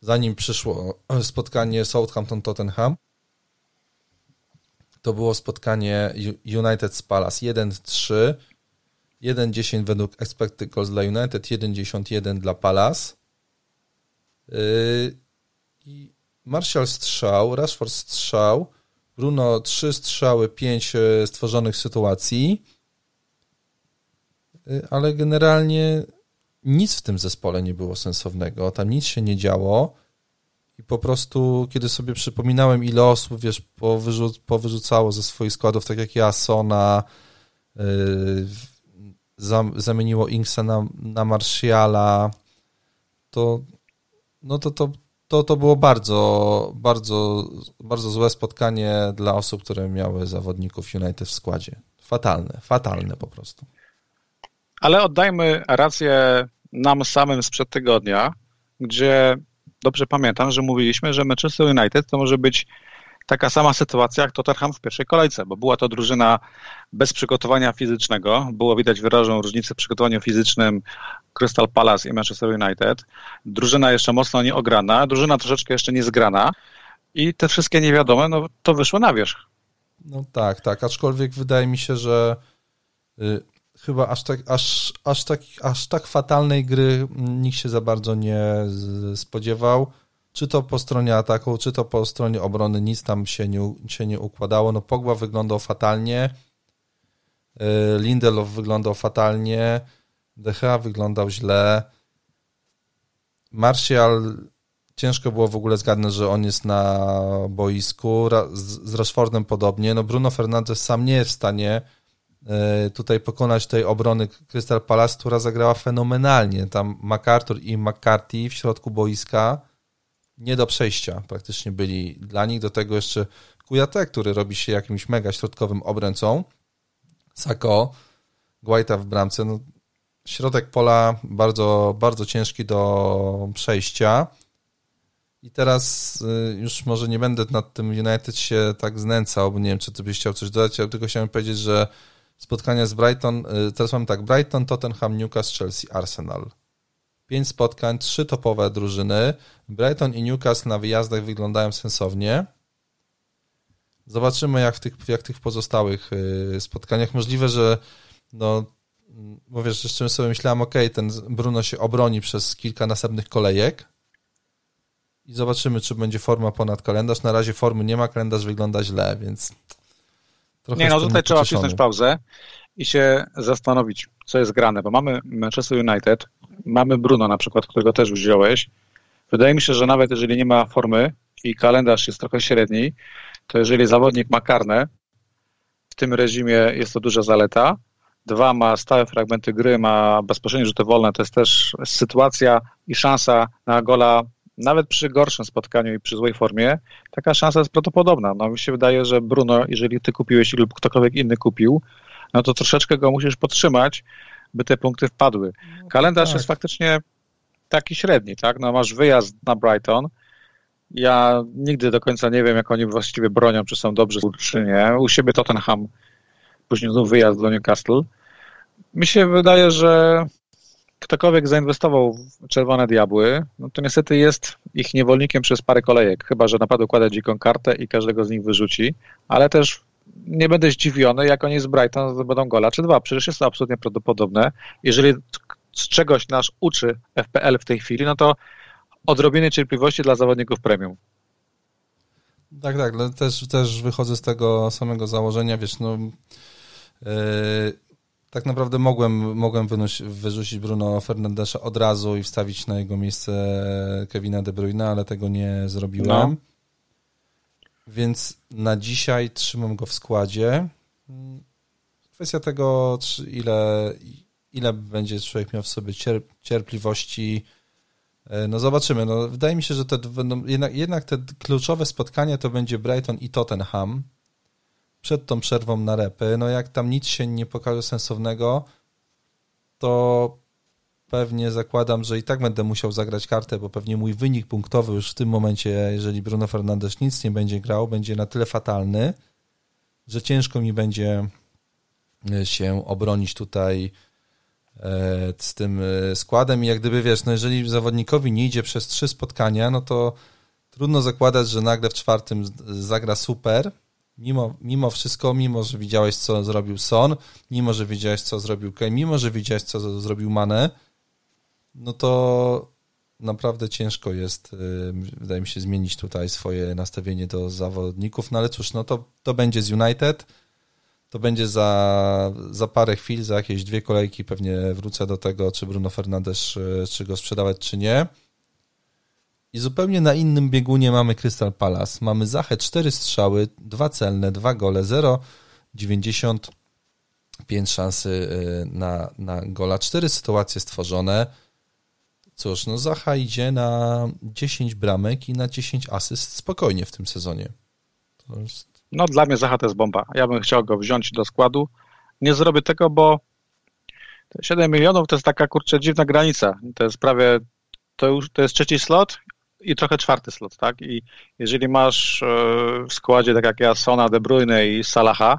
zanim przyszło spotkanie Southampton-Tottenham. To było spotkanie United z Palace 1-3, 1-10 według expected goals dla United, 1-11 dla Palace. Yy, I Martial strzał, Rashford strzał, Bruno 3 strzały, 5 e, stworzonych sytuacji. Yy, ale generalnie nic w tym zespole nie było sensownego, tam nic się nie działo i po prostu, kiedy sobie przypominałem, ile osób, wiesz, powyrzu powyrzucało ze swoich składów, tak jak ja, Sona, yy, zamieniło Inksa na, na to no to, to, to, to było bardzo, bardzo, bardzo złe spotkanie dla osób, które miały zawodników United w składzie. Fatalne, fatalne po prostu. Ale oddajmy rację nam samym sprzed tygodnia, gdzie dobrze pamiętam, że mówiliśmy, że Manchester United to może być taka sama sytuacja jak Tottenham w pierwszej kolejce, bo była to drużyna bez przygotowania fizycznego. Było widać wyraźną różnicę w przygotowaniu fizycznym Crystal Palace i Manchester United. Drużyna jeszcze mocno nieograna, drużyna troszeczkę jeszcze niezgrana i te wszystkie niewiadome, no to wyszło na wierzch. No tak, tak, aczkolwiek wydaje mi się, że y, chyba aż tak, aż, aż, tak, aż tak fatalnej gry nikt się za bardzo nie spodziewał. Czy to po stronie ataku, czy to po stronie obrony, nic tam się nie, się nie układało. No Pogba wyglądał fatalnie, y, Lindelof wyglądał fatalnie, DH wyglądał źle. Martial ciężko było w ogóle zgadnąć, że on jest na boisku. Z Rashfordem podobnie. No Bruno Fernandes sam nie jest w stanie E, tutaj pokonać tej obrony Crystal Palace, która zagrała fenomenalnie. Tam MacArthur i McCarthy w środku boiska nie do przejścia praktycznie byli dla nich. Do tego jeszcze Kujate, który robi się jakimś mega środkowym obrońcą. Sako, Guaita w bramce. No, środek pola bardzo, bardzo ciężki do przejścia. I teraz y, już może nie będę nad tym United się tak znęcał, bo nie wiem, czy ty byś chciał coś dodać, ale tylko chciałem powiedzieć, że spotkania z Brighton, y, teraz mam tak, Brighton, Tottenham, Newcastle, Chelsea, Arsenal. Pięć spotkań, trzy topowe drużyny. Brighton i Newcastle na wyjazdach wyglądają sensownie. Zobaczymy, jak w tych, jak w tych pozostałych y, spotkaniach. Możliwe, że no, bo wiesz, jeszcze sobie myślałem, ok, ten Bruno się obroni przez kilka następnych kolejek i zobaczymy, czy będzie forma ponad kalendarz. Na razie formy nie ma, kalendarz wygląda źle, więc Trochę nie, no tutaj trzeba wcisnąć pauzę i się zastanowić, co jest grane, bo mamy Manchester United, mamy Bruno na przykład, którego też wziąłeś. Wydaje mi się, że nawet jeżeli nie ma formy i kalendarz jest trochę średni, to jeżeli zawodnik ma karne, w tym reżimie jest to duża zaleta. Dwa, ma stałe fragmenty gry, ma bezpośrednie rzuty wolne, to jest też sytuacja i szansa na gola nawet przy gorszym spotkaniu i przy złej formie, taka szansa jest prawdopodobna. No mi się wydaje, że Bruno, jeżeli ty kupiłeś lub ktokolwiek inny kupił, no to troszeczkę go musisz podtrzymać, by te punkty wpadły. No Kalendarz tak. jest faktycznie taki średni, tak? No masz wyjazd na Brighton, ja nigdy do końca nie wiem, jak oni właściwie bronią, czy są dobrzy, czy nie. U siebie Tottenham, później znów wyjazd do Newcastle. Mi się wydaje, że ktokolwiek zainwestował w Czerwone Diabły, no to niestety jest ich niewolnikiem przez parę kolejek, chyba że naprawdę układa dziką kartę i każdego z nich wyrzuci, ale też nie będę zdziwiony, jak oni z Brighton zdobędą gola czy dwa. Przecież jest to absolutnie prawdopodobne. Jeżeli z czegoś nas uczy FPL w tej chwili, no to odrobiny cierpliwości dla zawodników premium. Tak, tak, ale też, też wychodzę z tego samego założenia, wiesz, no yy, tak naprawdę mogłem, mogłem wynoś, wyrzucić Bruno Fernandesza od razu i wstawić na jego miejsce Kevina De Bruyne, ale tego nie zrobiłem. No. Więc na dzisiaj trzymam go w składzie. Kwestia tego, ile, ile będzie człowiek miał w sobie cierpliwości E, no zobaczymy. No, wydaje mi się, że te będą, jednak, jednak te kluczowe spotkania to będzie Brighton i Tottenham przed tą przerwą na repy. No jak tam nic się nie pokaże sensownego, to pewnie zakładam, że i tak będę musiał zagrać kartę, bo pewnie mój wynik punktowy już w tym momencie, jeżeli Bruno Fernandes nic nie będzie grał, będzie na tyle fatalny, że ciężko mi będzie e, się obronić tutaj e, z tym e, składem i jak gdyby wiesz, no jeżeli zawodnikowi nie idzie przez trzy spotkania, no to trudno zakładać, że nagle w czwartym zagra super, mimo, mimo wszystko, mimo że widziałeś co zrobił Son, mimo że widziałeś co zrobił Kane, mimo że widziałeś co zrobił Mane, no to naprawdę ciężko jest, y, wydaje mi się, zmienić tutaj swoje nastawienie do zawodników, no ale cóż, no to, to będzie z United, to będzie za, za parę chwil, za jakieś dwie kolejki pewnie wrócę do tego, czy Bruno Fernandes, y, czy go sprzedawać, czy nie. I zupełnie na innym biegunie mamy Crystal Palace. Mamy Zachę, cztery strzały, dwa celne, dwa gole, 0,95 szansy y, na, na gola, cztery sytuacje stworzone. Cóż, no Zacha idzie na 10 bramek i na 10 asyst spokojnie w tym sezonie. Jest... No dla mnie Zacha to jest bomba. Ja bym chciał go wziąć do składu. Nie zrobię tego, bo 7 milionów to jest taka kurczę dziwna granica. To jest prawie, to już to jest trzeci slot i trochę czwarty slot, tak? I jeżeli masz e, w składzie, tak jak ja, Sona, De Bruyne i Salaha,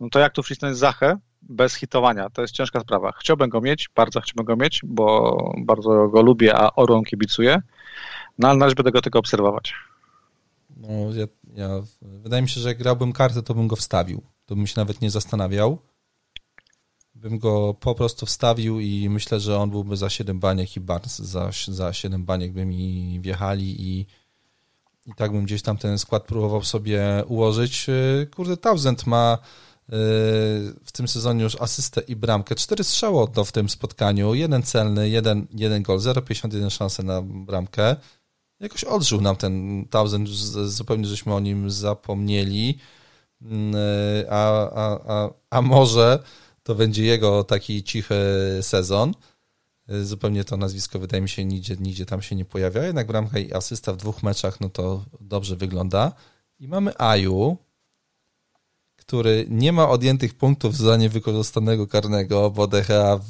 no to jak tu wcisnąć Zachę, bez hitowania. To jest ciężka sprawa. Chciałbym go mieć, bardzo chciałbym go mieć, bo bardzo go lubię, a Orłom kibicuję, no ale należy będę go tylko obserwować. No, ja, ja, wydaje mi się, że jak grałbym kartę, to bym go wstawił. To bym się nawet nie zastanawiał. Bym go po prostu wstawił i myślę, że on byłby za 7 baniek i Barnes za, za 7 baniek by mi wjechali i, i tak bym gdzieś tam ten skład próbował sobie ułożyć. Kurde, Townsend ma w tym sezonie już asystę i bramkę. Cztery strzały oddał w tym spotkaniu. Jeden celny, jeden, jeden gol, 0,51 szanse na bramkę. Jakoś odżył nam ten Townsend, zupełnie żeśmy o nim zapomnieli. Mm, a, a, a, a może to będzie jego taki cichy sezon. Zupełnie to nazwisko wydaje mi się nigdzie, nigdzie tam się nie pojawia. Jednak bramka i asysta w dwóch meczach, no to dobrze wygląda. I mamy Aju, który nie ma odjętych punktów za niewykorzystanego karnego, bo DHA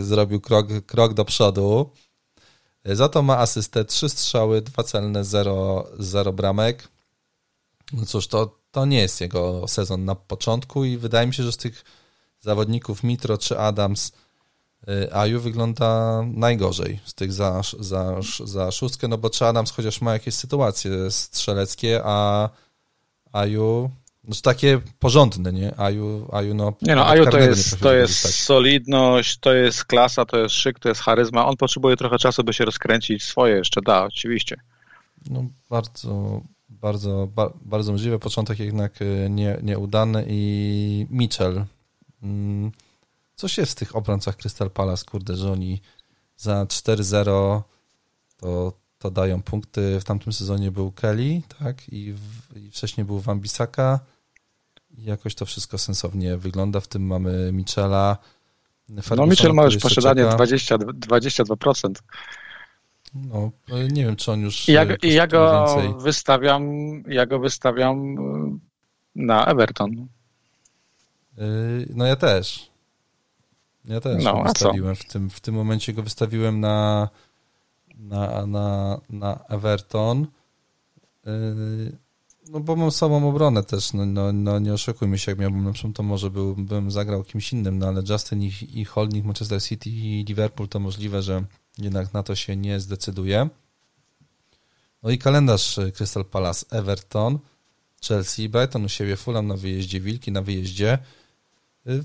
y, zrobił krok, krok do przodu. Za to ma asystę, trzy strzały, dwa celne, zero, zero bramek. No cóż, to, to nie jest jego sezon na początku i wydaje mi się, że z tych zawodników Mitro czy Adams y, Aju wygląda najgorzej z tych za, za, za szóstkę, no bo czy Adams chociaż ma jakieś sytuacje strzeleckie, a Aju znaczy takie porządne, nie? Aju, Aju no... Nie no, Aju to jest, to jest solidność, to jest klasa, to jest szyk, to jest charyzma. On potrzebuje trochę czasu, by się rozkręcić. Swoje jeszcze da, oczywiście. No bardzo, bardzo, ba, bardzo możliwe. Początek jednak y, nie, nieudany i Mitchell. Mm, coś jest w tych obrońcach Crystal Palace, kurde, że oni za 4-0 to to dają punkty. W tamtym sezonie był Kelly, tak, i, w, i wcześniej był Wambisaka. I jakoś to wszystko sensownie wygląda. W tym mamy Michela. Ferguson, no Michel ma już posiadanie 20, 22%. No, nie wiem, czy on już. Ja, i ja go więcej. wystawiam, ja go wystawiam y, na Everton. Y, no ja też. Ja też no, wystawiłem. W tym, w tym momencie go wystawiłem na na, na, na Everton. Yy, no bo mam samą obronę też, no, no, no nie oszukujmy się, jak miałbym lepszą, to może byłbym bym zagrał kimś innym, no ale Justin i, i Holding, Manchester City i Liverpool to możliwe, że jednak na to się nie zdecyduje. No i kalendarz y, Crystal Palace, Everton, Chelsea, Brighton u siebie, Fulham na wyjeździe, Wilki na wyjeździe. Y,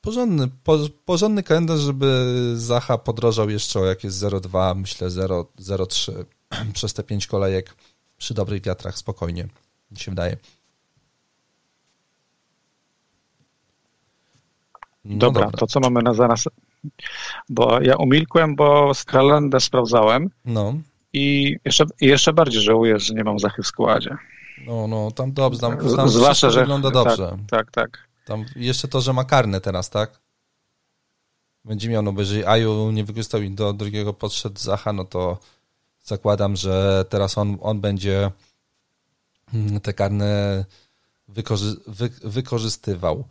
porządny, po, porządny kalendarz, żeby Zacha podrożał jeszcze o jakieś 0,2, myślę 0,3 przez te 5 kolejek przy dobrych wiatrach, spokojnie, mi się wydaje. No dobra, dobra, to co mamy na zaraz? Bo ja umilkłem, bo kalendarz sprawdzałem. No. I jeszcze, jeszcze bardziej żałuję, że nie mam Zachy w składzie. No, no, tam dobrze, tam, tam Zwłaszcza, że wygląda dobrze. Tak, tak, tak. Tam jeszcze to, że ma karne teraz, tak? Będzie miał, no bo jeżeli Aju nie wykorzystał i do drugiego podszedł Zacha, no to zakładam, że teraz on, on będzie mm, te karne wykorzy wy wykorzystywał.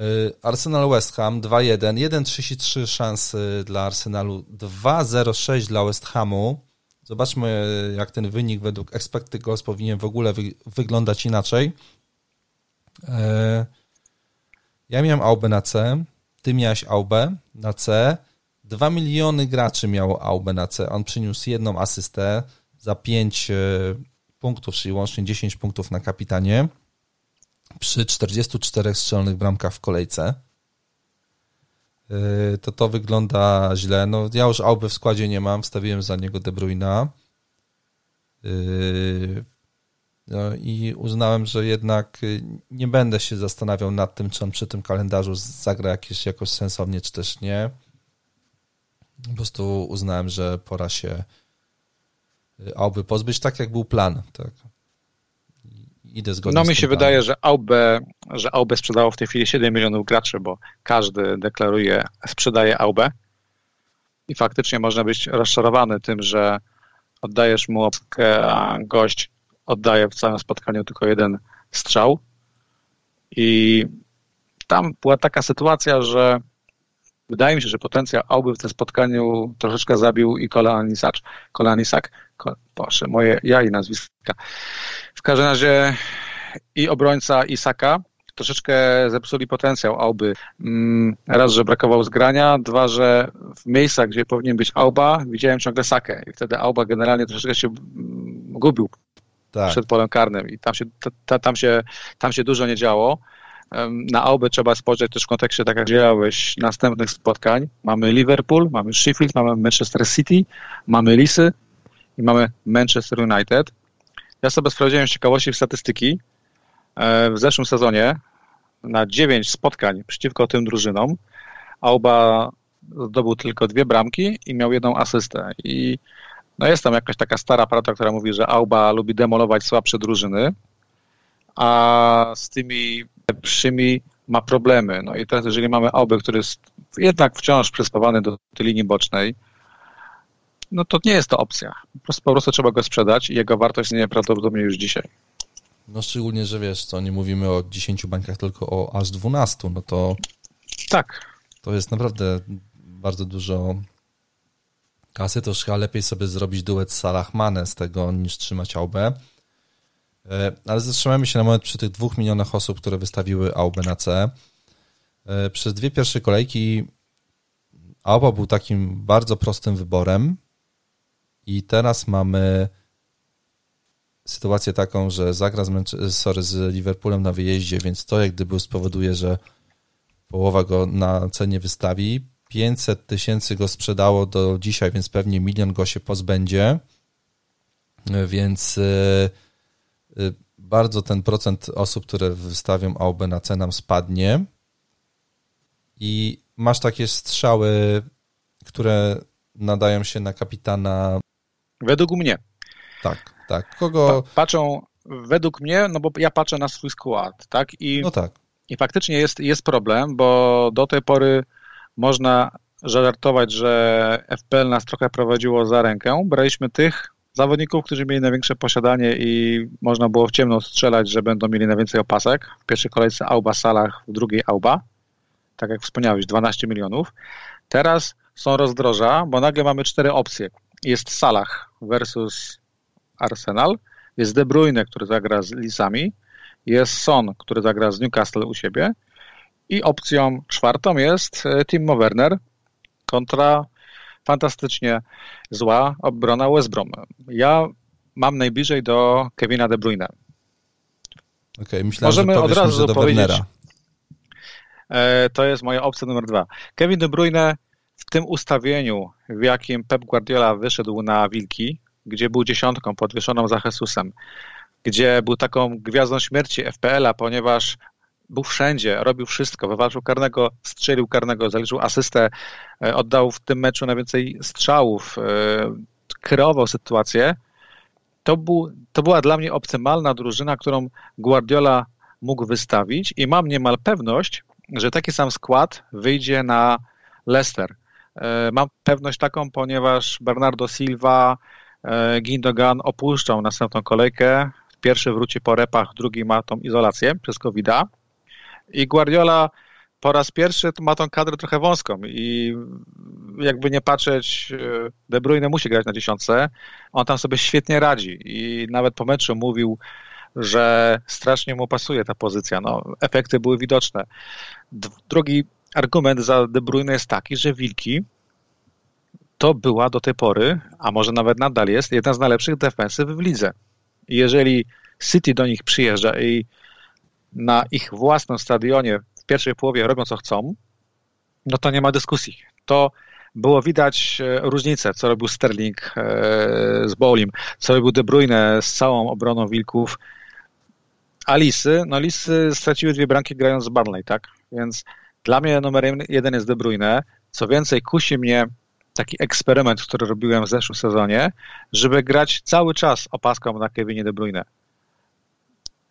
Y, Arsenal West Ham 2-1, 1,33 szansy dla Arsenalu, 2,06 dla West Hamu. Zobaczmy, jak ten wynik według expected goals powinien w ogóle wy wyglądać inaczej. Y, ja miałem Aubę na C, ty miałeś Aubę na C. 2 miliony graczy miało Aubę na C. On przyniósł jedną asystę za 5 y, punktów, czyli łącznie 10 punktów na kapitanie przy 44 strzelonych bramkach w kolejce. Yy, to to wygląda źle. No, ja już Aubę w składzie nie mam, wstawiłem za niego De Bruyna. No i uznałem, że jednak nie będę się zastanawiał nad tym, czy on przy tym kalendarzu zagra jakieś, jakoś sensownie, czy też nie. Po prostu uznałem, że pora się Auby pozbyć, tak jak był plan. Tak idę zgodnie No mi się wydaje, że Aube, że Aube sprzedało w tej chwili 7 milionów graczy, bo każdy deklaruje, sprzedaje Aube i faktycznie można być rozczarowany tym, że oddajesz mu opkę, a gość oddaje w całym spotkaniu tylko jeden strzał i tam była taka sytuacja, że wydaje mi się, że potencjał Auby w tym spotkaniu troszeczkę zabił i Kolanisak. Kolanisak, proszę, moje ja i nazwiska. W każdym razie i obrońca Isaka troszeczkę zepsuli potencjał Auby. Mm, raz, że brakowało zgrania, dwa, że w miejscach, gdzie powinien być Auba, widziałem ciągle Sakę i wtedy Auba generalnie troszeczkę się mm, gubił tak. przed polem karnym i tam się, ta, tam, się, tam się dużo nie działo. Na Aubę trzeba spojrzeć też w kontekście, tak jak działałeś, następnych spotkań. Mamy Liverpool, mamy Sheffield, mamy Manchester City, mamy Lisy i mamy Manchester United. Ja sobie sprawdziłem z ciekawości w statystyki. E, w zeszłym sezonie na 9 spotkań przeciwko tym drużynom Auba zdobył tylko dwie bramki i miał jedną asystę. I no jest tam jakaś taka stara prawda, która mówi, że Auba lubi demolować słabsze drużyny, a z tymi lepszymi ma problemy. No i teraz, jeżeli mamy Aubę, który jest jednak wciąż przyspawany do tej linii bocznej, no to nie jest to opcja. Po prostu, po prostu trzeba go sprzedać i jego wartość jest nieprawdopodobnie już dzisiaj. No szczególnie, że wiesz co, nie mówimy o 10 bankach, tylko o aż 12, no to... Tak. To jest naprawdę bardzo dużo kasy, to chyba lepiej sobie zrobić duet Salah Mane z tego, niż trzymać Aubę. E, ale zatrzymajmy się na moment przy tych dwóch milionach osób, które wystawiły Aubę na C. E, przez dwie pierwsze kolejki Auba był takim bardzo prostym wyborem i teraz mamy sytuację taką, że zagra z, sorry, z Liverpoolem na wyjeździe, więc to jak gdyby spowoduje, że połowa go na cenie wystawi. 500 tysięcy go sprzedało do dzisiaj, więc pewnie milion go się pozbędzie. E, więc Y, bardzo ten procent osób, które wystawią AUB na cenę spadnie i masz takie strzały, które nadają się na kapitana. Według mnie. Tak, tak. Kogo. Patrzą według mnie, no bo ja patrzę na swój skład, tak? I, no tak. I faktycznie jest, jest problem, bo do tej pory można żartować, że FPL nas trochę prowadziło za rękę. Braliśmy tych zawodników, którzy mieli największe posiadanie i można było w ciemno strzelać, że będą mieli najwięcej opasek. W pierwszej kolejce Auba Salah, w drugiej Auba. Tak jak wspomniałeś, 12 milionów. Teraz są rozdroża, bo nagle mamy cztery opcje. Jest Salah versus Arsenal, jest De Bruyne, który zagra z Lisami, jest Son, który zagra z Newcastle u siebie i opcją czwartą jest e, Timo Werner kontra fantastycznie zła obrona West Brom. Ja mam najbliżej do Kevina De Bruyne. Okay, myślałem, Możemy od razu do powiedzieć. Wernera. E, to jest moja opcja numer dwa. Kevin De Bruyne w tym ustawieniu, w jakim Pep Guardiola wyszedł na Wilki, gdzie był dziesiątką podwieszoną za Jesusem, gdzie był taką gwiazdą śmierci FPL-a, ponieważ był wszędzie, robił wszystko, wywalczył karnego, strzelił karnego, zaliczył asystę, e, oddał w tym meczu najwięcej strzałów, e, kreował sytuację. To, był, to była dla mnie optymalna drużyna, którą Guardiola mógł wystawić i mam niemal pewność, że taki sam skład wyjdzie na Leicester. E, mam pewność taką, ponieważ Bernardo Silva, Gindogan opuszczał następną kolejkę. Pierwszy wróci po repach, drugi ma tą izolację przez covid -a. I Guardiola po raz pierwszy ma tą kadrę trochę wąską i jakby nie patrzeć, e, De Bruyne musi grać na dziesiątce, on tam sobie świetnie radzi i nawet po meczu mówił, że strasznie mu pasuje ta pozycja. No, efekty były widoczne. Drugi argument za De Bruyne jest taki, że Wilki to była do tej pory, a może nawet nadal jest, jedna z najlepszych defensyw w lidze. I jeżeli City do nich przyjeżdża i na ich własnym stadionie w pierwszej połowie robią co chcą, no to nie ma dyskusji. To było widać e, różnicę, co robił Sterling e, z Bowlim, co robił De Bruyne z całą obroną Wilków. A Lisy, no Lisy straciły dwie bramki grając z Barnley, tak? Więc dla mnie numerem jeden jest De Bruyne. Co więcej, kusi mnie taki eksperyment, który robiłem w zeszłym sezonie, żeby grać cały czas opaską na Kevinie De Bruyne.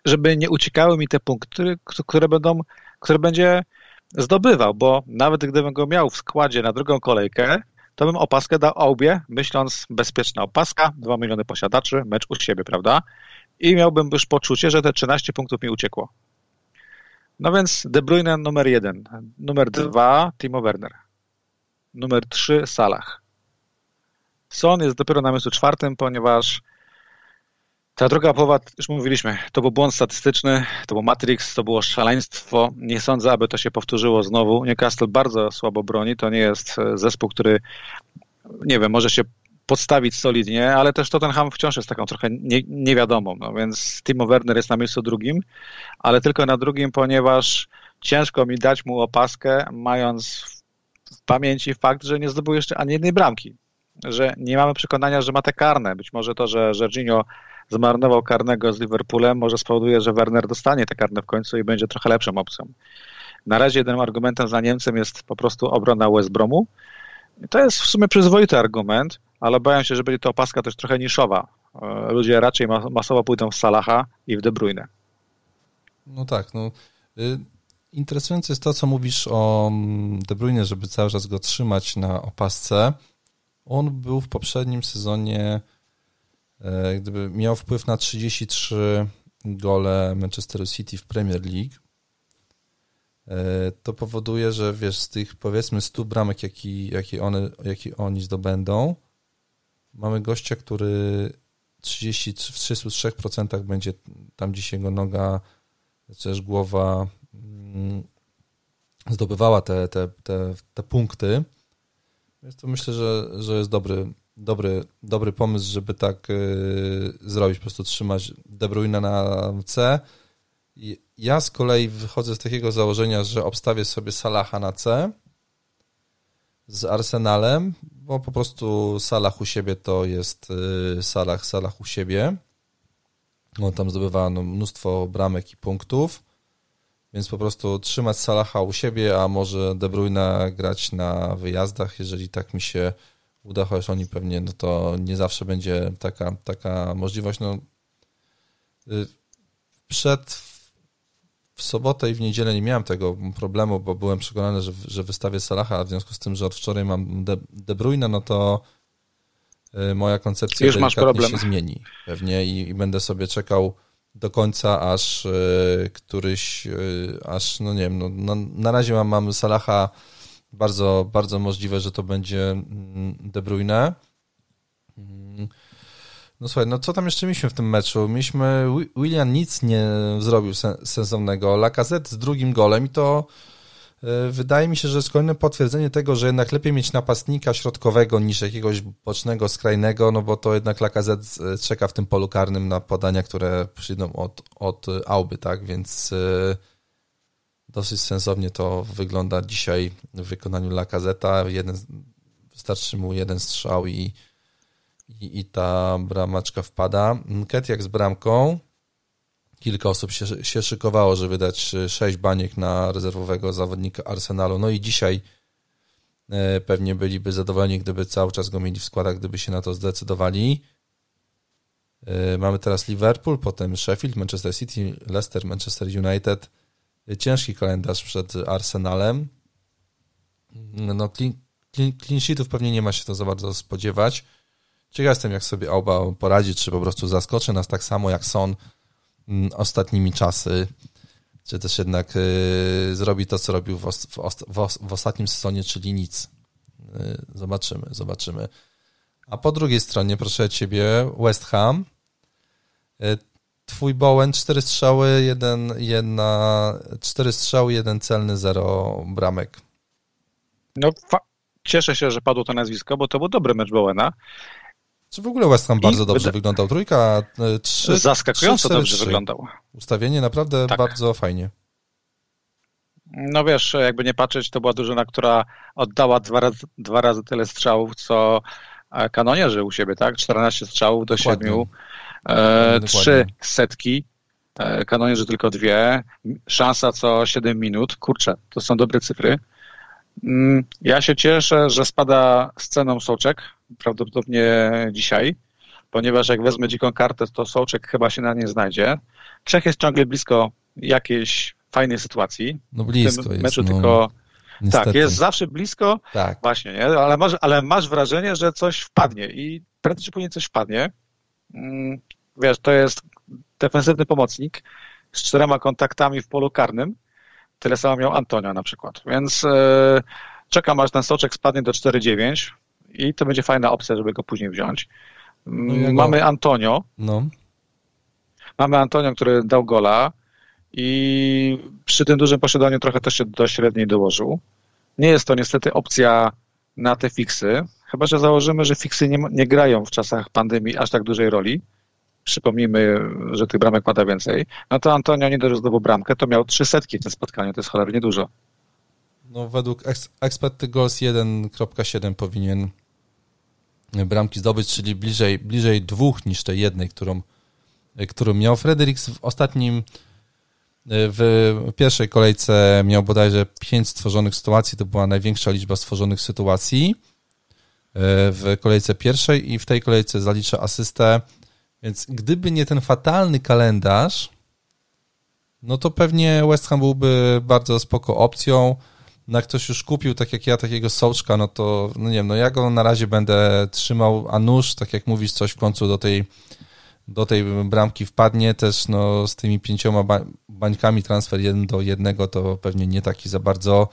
Żeby nie uciekały mi te punkty, które będą, które będzie zdobywał, bo nawet gdybym go miał w składzie na drugą kolejkę, to bym opaskę dał obie, myśląc bezpieczna opaska, 2 miliony posiadaczy, mecz u siebie, prawda? I miałbym już poczucie, że te 13 punktów mi uciekło. No więc De Bruyne numer jeden, numer dwa Timo Werner, numer trzy Salah. Son jest dopiero na miejscu czwartym, ponieważ ta druga połowa, już mówiliśmy, to był błąd statystyczny, to był Matrix, to było szaleństwo. Nie sądzę, aby to się powtórzyło znowu. Newcastle bardzo słabo broni, to nie jest e, zespół, który, nie wiem, może się podstawić solidnie, ale też Tottenham wciąż jest taką trochę nie, niewiadomą, no więc Timo Werner jest na miejscu drugim, ale tylko na drugim, ponieważ ciężko mi dać mu opaskę, mając w pamięci fakt, że nie zdobył jeszcze ani jednej bramki, że nie mamy przekonania, że ma te karne. Być może to, że Jorginho zmarnował karnego z Liverpoolem, może spowoduje, że Werner dostanie te karne w końcu i będzie trochę lepszą opcją. Na razie jednym argumentem za Niemcem jest po prostu obrona West Bromu. To jest w sumie przyzwoity argument, ale obawiam się, że będzie to opaska też trochę niszowa. E, ludzie raczej masowo pójdą w Salaha i w De Bruyne. No tak, no. Y, interesujące jest to, co mówisz o mm, De Bruyne, żeby cały czas go trzymać na opasce. On był w poprzednim sezonie, gdyby miał wpływ na 33 gole Manchester City w Premier League, e, to powoduje, że wiesz, z tych powiedzmy 100 bramek, jakie, jakie, one, jakie oni zdobędą, mamy gościa, który 30, w 33% będzie tam gdzieś jego noga, czy też głowa mm, zdobywała te, te, te, te punkty. Więc to myślę, że, że jest dobry, dobry, dobry pomysł, żeby tak y, zrobić, po prostu trzymać De Bruyne na C. Ja z kolei wychodzę z takiego założenia, że obstawię sobie Salaha na C z Arsenalem, bo po prostu Salah u siebie to jest y, Salah, Salah u siebie. On tam zdobywa no, mnóstwo bramek i punktów, więc po prostu trzymać Salaha u siebie, a może De Bruyne grać na wyjazdach, jeżeli tak mi się uda, chociaż oni pewnie, no to nie zawsze będzie taka, taka możliwość. No, y, przed w sobotę i w niedzielę nie miałem tego problemu, bo byłem przekonany, że, że wystawię Salaha, a w związku z tym, że od wczoraj mam De, De Bruyne, no to y, moja koncepcja Już masz problem. się zmieni pewnie i, i, będę sobie czekał do końca, aż y, któryś, y, aż no nie wiem, no, no, na razie mam, mam Salaha, bardzo, bardzo możliwe, że to będzie mm, De Bruyne. Mm. No słuchaj, no co tam jeszcze mieliśmy w tym meczu? Mieliśmy, William nic nie zrobił sensownego, Lacazette z drugim golem i to e, wydaje mi się, że jest kolejne potwierdzenie tego, że jednak lepiej mieć napastnika środkowego niż jakiegoś bocznego, skrajnego, no bo to jednak Lacazette czeka w tym polu karnym na podania, które przyjdą od, od Auby, tak, więc e, dosyć sensownie to wygląda dzisiaj w wykonaniu Lacazeta. Jeden, wystarczy mu jeden strzał i i, i ta bramaczka wpada. Ketiak z bramką. Kilka osób się, się szykowało, żeby dać sześć baniek na rezerwowego zawodnika Arsenalu. No i dzisiaj e, pewnie byliby zadowoleni, gdyby cały czas go mieli w składach, gdyby się na to zdecydowali. E, mamy teraz Liverpool, potem Sheffield, Manchester City, Leicester, Manchester United. Ciężki kalendarz przed Arsenalem. No, clean, sheetów pewnie nie ma się to za bardzo spodziewać. ciekaw jestem, jak sobie Auba poradzi, czy po prostu zaskoczy nas tak samo jak Son mm, ostatnimi czasy, czy też jednak y, zrobi to, co robił w ostatnim sezonie, czyli nic. Y, zobaczymy, zobaczymy. A po drugiej stronie, proszę ciebie, West Ham. Y, twój Bowen, cztery strzały, jeden, jedna, cztery strzały, jeden celny, zero bramek. No, cieszę się, że padło to nazwisko, bo to był dobry mecz Bowena. Czy w ogóle West Ham bardzo dobrze wyda... wyglądał? Trójka, e, trzy. Zaskakująco 3, dobrze wyglądał. Ustawienie naprawdę tak. bardzo fajnie. No wiesz, jakby nie patrzeć, to była drużyna, która oddała dwa razy, dwa razy tyle strzałów, co kanonierzy u siebie, tak? 14 strzałów do Dokładnie. 7, e, trzy setki, e, kanonierzy tylko dwie, szansa co 7 minut. Kurczę, to są dobre cyfry. Mm, ja się cieszę, że spada z ceną soczek, prawdopodobnie dzisiaj, ponieważ jak wezmę dziką kartę, to soczek chyba się na nie znajdzie. Czech jest ciągle blisko jakiejś fajnej sytuacji. No blisko w tym meczu jest, no, tylko niestety. Tak, jest zawsze blisko, tak. właśnie, nie? Ale, masz, ale masz wrażenie, że coś wpadnie i prędzej czy później coś wpadnie. Mm, wiesz, to jest defensywny pomocnik z czterema kontaktami w polu karnym, Tyle samo miał Antonio na przykład. Więc e, czekam aż ten soczek spadnie do 4,9 i to będzie fajna opcja, żeby go później wziąć. No Mamy Antonio. No. Mamy Antonio, który dał gola i przy tym dużym posiadaniu trochę też się do średniej dołożył. Nie jest to niestety opcja na te fiksy, chyba że założymy, że fiksy nie, nie grają w czasach pandemii aż tak dużej roli. Przypomnijmy, że tych bramek pada więcej, no to Antonio nie dość bramkę, to miał trzy setki w tym spotkaniu, to jest cholernie dużo. No według expected goals 1.7 powinien bramki zdobyć, czyli bliżej, bliżej dwóch niż tej jednej, którą, którą miał. Fredericks w ostatnim w pierwszej kolejce miał bodajże pięć stworzonych sytuacji, to była największa liczba stworzonych sytuacji w kolejce pierwszej i w tej kolejce zalicza asystę więc gdyby nie ten fatalny kalendarz, no to pewnie West Ham byłby bardzo spoko opcją. No jak ktoś już kupił, tak jak ja, takiego soczka, no to no nie wiem, no ja go na razie będę trzymał, a nóż, tak jak mówisz, coś w końcu do tej, do tej bramki wpadnie. Też no, z tymi pięcioma bańkami transfer jeden do jednego to pewnie nie taki za bardzo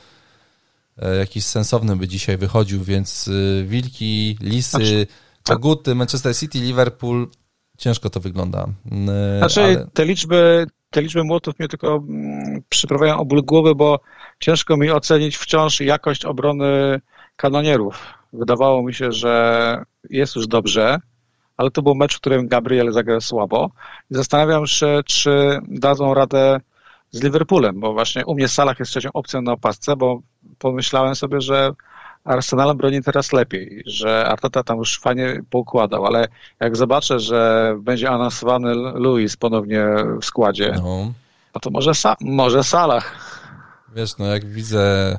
jakiś sensowny by dzisiaj wychodził, więc y, Wilki, Lisy, znaczy, Koguty, Manchester City, Liverpool ciężko to wygląda. E, znaczy, ale... te liczby, te liczby młotów mnie tylko mm, przyprawiają o ból głowy, bo ciężko mi ocenić wciąż jakość obrony kanonierów. Wydawało mi się, że jest już dobrze, ale to był mecz, w którym Gabriel zagrał słabo. I zastanawiam się, czy dadzą radę z Liverpoolem, bo właśnie u mnie Salah jest trzecią opcją na opasce, bo pomyślałem sobie, że Arsenalem broni teraz lepiej, że Arteta tam już fajnie poukładał, ale jak zobaczę, że będzie anonsowany Luis ponownie w składzie, no, no to może, sa może Salah. Wiesz, no jak widzę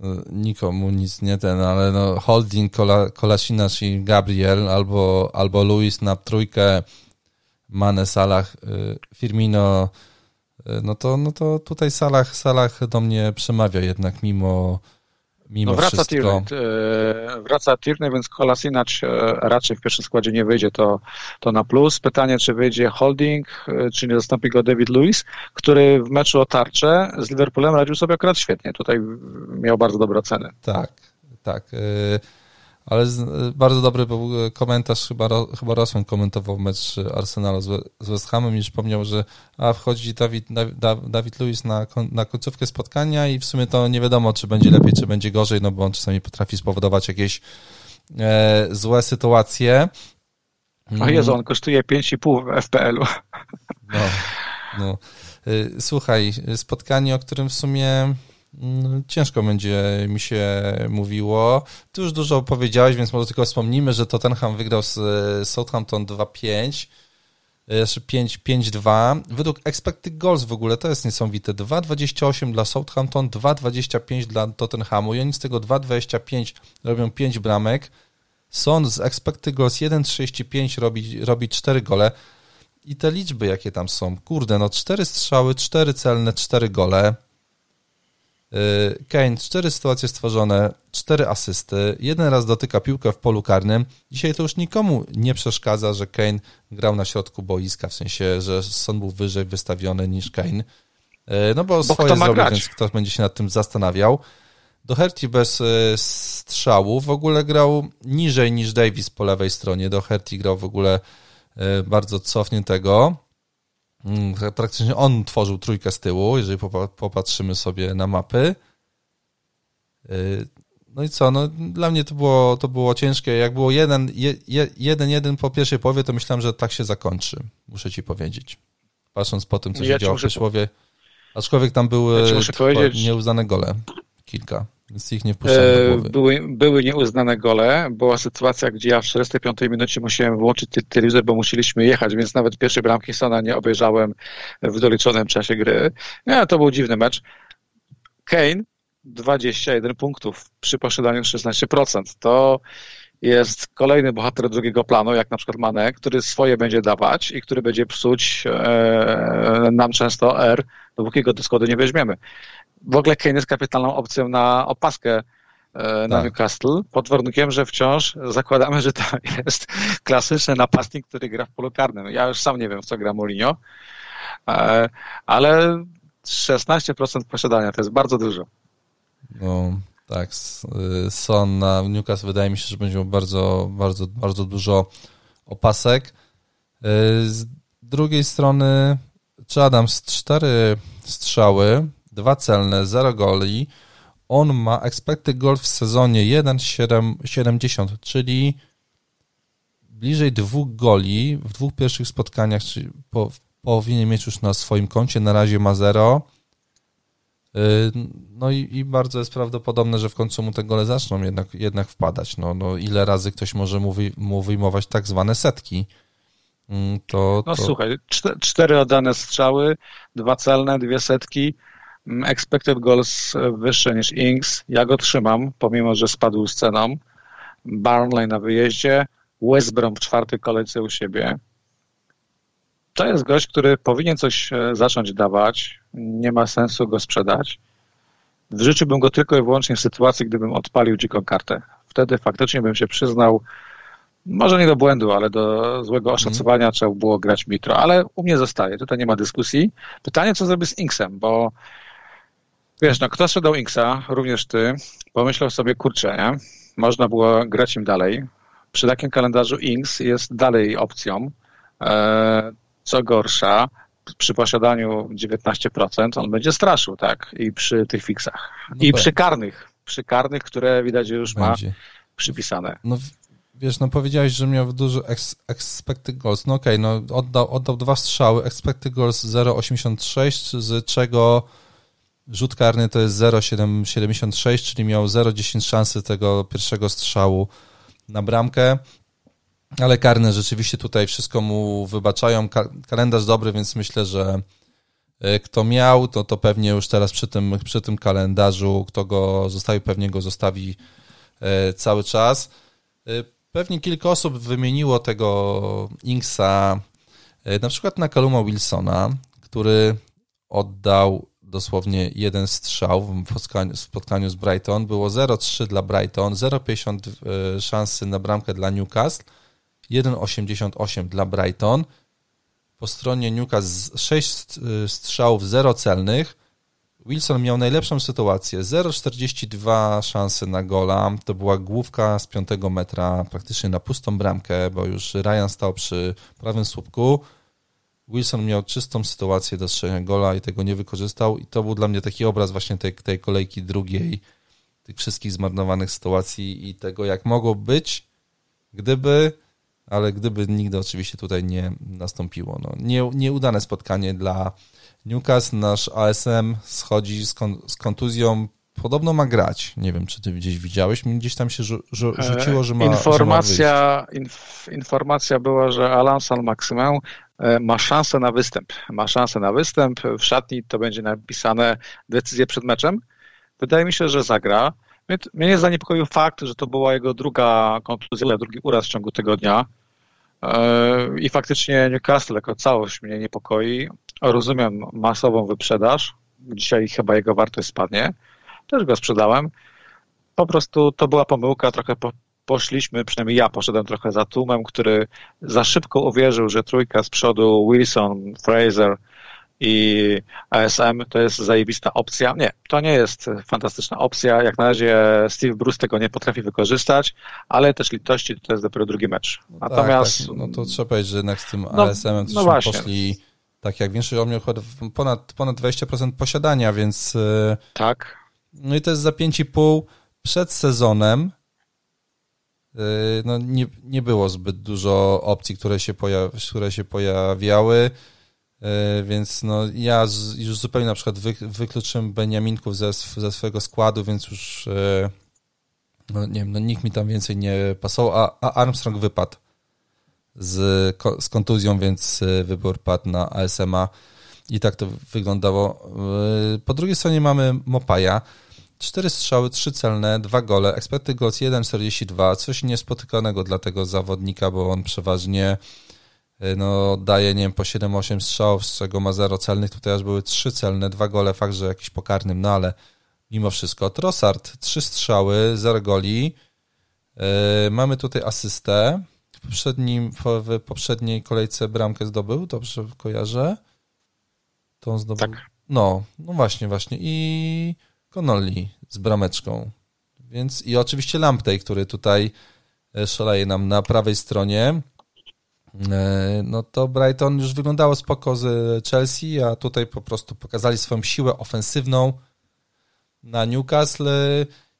no, nikomu nic nie ten, ale no Holding, Kola, Kolasinac i Gabriel albo, albo Luis na trójkę Mane, Salah, y, Firmino, no to, no to tutaj Salah, Salah do mnie przemawia jednak mimo mimo no wraca wszystko. Tierney, e, wraca Tierney, więc Kolasinac e, raczej w pierwszym składzie nie wyjdzie, to, to na plus. Pytanie, czy wyjdzie Holding, e, czy nie zastąpi go David Lewis, który w meczu o tarczę z Liverpoolem radził sobie akurat świetnie. Tutaj miał bardzo dobre oceny. Tak, tak. Ale bardzo dobry był komentarz, chyba, chyba Rosman komentował mecz Arsenalu z West Hamem i przypomniał, że a wchodzi Dawid, Dawid Lewis na, na końcówkę spotkania i w sumie to nie wiadomo, czy będzie lepiej, czy będzie gorzej, no bo on czasami potrafi spowodować jakieś e, złe sytuacje. O Jezu, on kosztuje 5,5 w FPL-u. No, no. E, słuchaj, spotkanie, o którym w sumie Mm, ciężko będzie mi się mówiło. Ty już dużo powiedziałeś, więc może tylko wspomnimy, że Tottenham wygrał z Southampton 2-5, jeszcze 5-2. Według expected goals w ogóle to jest niesamowite. 2,28 dla Southampton, 2,25 dla Tottenhamu i oni z tego 2,25 robią 5 bramek. Son z expected goals 1,35 robi, robi 4 gole. I te liczby, jakie tam są, kurde, no 4 strzały, 4 celne, 4 gole Kane, cztery sytuacje stworzone, cztery asysty, jeden raz dotyka piłkę w polu karnym. Dzisiaj to już nikomu nie przeszkadza, że Kane grał na środku boiska, w sensie, że Son był wyżej wystawiony niż Kane. Y, no bo, bo swoje zrobił, grać? więc ktoś będzie się nad tym zastanawiał. Doherty bez y, strzału w ogóle grał niżej niż Davis po lewej stronie. Doherty grał w ogóle bardzo cofniętego. Praktycznie on tworzył trójkę z tyłu, jeżeli popatrzymy sobie na mapy. Y, no i co, no dla mnie to było, to było ciężkie. Jak było jeden, jeden, jeden po pierwszej połowie, to myślałem, że tak się zakończy, muszę ci powiedzieć. Patrząc po tym, co się ja działo w Przyszłowie. Aczkolwiek tam były ja nieuznane gole, kilka. Więc ich nie wpuszczałem e. Były, były nieuznane gole. Była sytuacja, gdzie ja w 45 minucie musiałem włączyć telewizor, bo musieliśmy jechać, więc nawet pierwszej bramki Sona nie obejrzałem w doliczonym czasie gry. Nie, to był dziwny mecz. Kane 21 punktów przy posiadaniu 16%. To jest kolejny bohater drugiego planu, jak na przykład Mane, który swoje będzie dawać i który będzie psuć e, nam często R, dopóki go do składu nie weźmiemy w ogóle Kane jest kapitalną opcją na opaskę e, na tak. Newcastle, pod warunkiem, że wciąż zakładamy, że to jest klasyczny napastnik, który gra w polu karnym. Ja już sam nie wiem, w co gra Mourinho, e, ale 16% posiadania to jest bardzo dużo. No, tak. Y, Son na Newcastle wydaje mi się, że będzie miał bardzo, bardzo, bardzo dużo opasek. Y, z drugiej strony, czy Adams cztery strzały, dwa celne, 0 goli. On ma expected goal w sezonie 1,70, czyli bliżej dwóch goli w dwóch pierwszych spotkaniach, czyli po, powinien mieć już na swoim koncie, na razie ma 0. Y, no i, i, bardzo jest prawdopodobne, że w końcu mu te gole zaczną jednak, jednak wpadać. No, no ile razy ktoś może mu, wy, mu wyjmować tak zwane setki. Mm, to, no to... słuchaj, cztery oddane strzały, dwa celne, dwie setki. Mm, expected goals wyższe niż Ings. Ja go trzymam, pomimo, że spadł z ceną. Barnley na wyjeździe, West Brom w czwartej kolejce u siebie. To jest gość, który powinien coś e, zacząć dawać. Nie ma sensu go sprzedać. Wrzuciłbym go tylko i wyłącznie w sytuacji, gdybym odpalił dziką kartę. Wtedy faktycznie bym się przyznał, może nie do błędu, ale do złego oszacowania mm. trzeba było grać Mitro. Ale u mnie zostaje, tutaj nie ma dyskusji. Pytanie, co zrobię z Inksem, bo Wiesz, no kto sprzedał Inksa, również ty, pomyślał sobie, kurczę, nie? można było grać im dalej. Przy takim kalendarzu Inks jest dalej opcją. E, co gorsza, przy posiadaniu 19% on będzie straszył, tak? I przy tych fixach. No I przy karnych, przy karnych, które widać, już będzie. ma przypisane. No wiesz, no powiedziałeś, że miał dużo ex, expected goals. No okej, okay, no oddał, oddał dwa strzały, expected goals 0,86, z czego Rzut karny to jest 0,76, czyli miał 0,10 szansy tego pierwszego strzału na bramkę. Ale karne rzeczywiście tutaj wszystko mu wybaczają. Kalendarz dobry, więc myślę, że e, kto miał, to, to pewnie już teraz przy tym, przy tym kalendarzu, kto go zostawi, pewnie go zostawi e, cały czas. E, pewnie kilka osób wymieniło tego Inksa, na przykład na Kaluma Wilsona, który oddał dosłownie jeden strzał w spotkaniu, z Brighton. Było 0-3 dla Brighton, 0,50 e, szansy na bramkę dla Newcastle, 1,88 dla Brighton. Po stronie Newcastle 6 e, strzałów, 0 celnych. Wilson miał najlepszą sytuację. 0,42 szansy na gola. To była główka z 5 metra, praktycznie na pustą bramkę, bo już Ryan stał przy prawym słupku. Wilson miał czystą sytuację do strzelenia gola i tego nie wykorzystał i to był dla mnie taki obraz właśnie tej, tej kolejki drugiej, tych wszystkich zmarnowanych sytuacji i tego, jak mogło być, gdyby, ale gdyby nigdy oczywiście tutaj nie nastąpiło. No, nie, nieudane spotkanie dla Newcastle, nasz ASM schodzi z, kon, z kontuzją, podobno ma grać. Nie wiem, czy ty gdzieś widziałeś, mi gdzieś tam się rzu rzuciło, że ma Informacja, że ma inf, informacja była, że Alan San Maximę E, ma szansę na występ. Ma szansę na występ. W szatni to będzie napisane decyzję przed meczem. Wydaje mi się, że zagra. Mnie, mnie zaniepokoił fakt, że to była jego druga kontuzja, drugi uraz w ciągu tygodnia. E, I faktycznie Newcastle jako całość mnie niepokoi. Rozumiem masową wyprzedaż. Dzisiaj chyba jego wartość spadnie. też go sprzedałem. Po prostu to była pomyłka, trochę po, poszliśmy, przynajmniej ja poszedłem trochę za tłumem, który za szybko uwierzył, że trójka z przodu Wilson, Fraser i ASM to jest zajebista opcja. Nie, to nie jest fantastyczna opcja. Jak na razie Steve Bruce tego nie potrafi wykorzystać, ale też litości to jest dopiero drugi mecz. No tak, Natomiast. Tak. No to trzeba powiedzieć, że jednak z tym no, ASM-em no właśnie. poszli tak jak większość miał ponad, ponad 20% posiadania, więc. E, tak. No i to jest za 5,5 przed sezonem. E, no nie, nie było zbyt dużo opcji, które się, pojaw, które się pojawiały. E, więc no, ja już zupełnie na przykład wy, wykluczyłem Beniaminków ze, ze swojego składu, więc już e, no, nie wiem, no, nikt mi tam więcej nie pasował, a, a Armstrong wypadł z, z kontuzją, więc e, wybór padł na ASMA i tak to wyglądało. Po drugiej stronie mamy Mopaja. Cztery strzały, trzy celne, dwa gole, expected goals 1,42, coś niespotykanego dla tego zawodnika, bo on przeważnie no, daje, nie wiem, po 7-8 strzałów, z czego ma 0 celnych. Tutaj aż były 3 celne, dwa gole, fakt, że jakiś pokarnym, no ale mimo wszystko. Trossard, 3 strzały, 0 goli. Yy, mamy tutaj asystę. W, poprzednim, w poprzedniej kolejce bramkę zdobył, dobrze kojarzę. To on zdobył. Tak. No, no właśnie, właśnie. I Connolly z brameczką. Więc i oczywiście Lamptey, który tutaj e, szaleje nam na prawej stronie. E, no to Brighton już wyglądało spoko z Chelsea, a tutaj po prostu pokazali swoją siłę ofensywną na Newcastle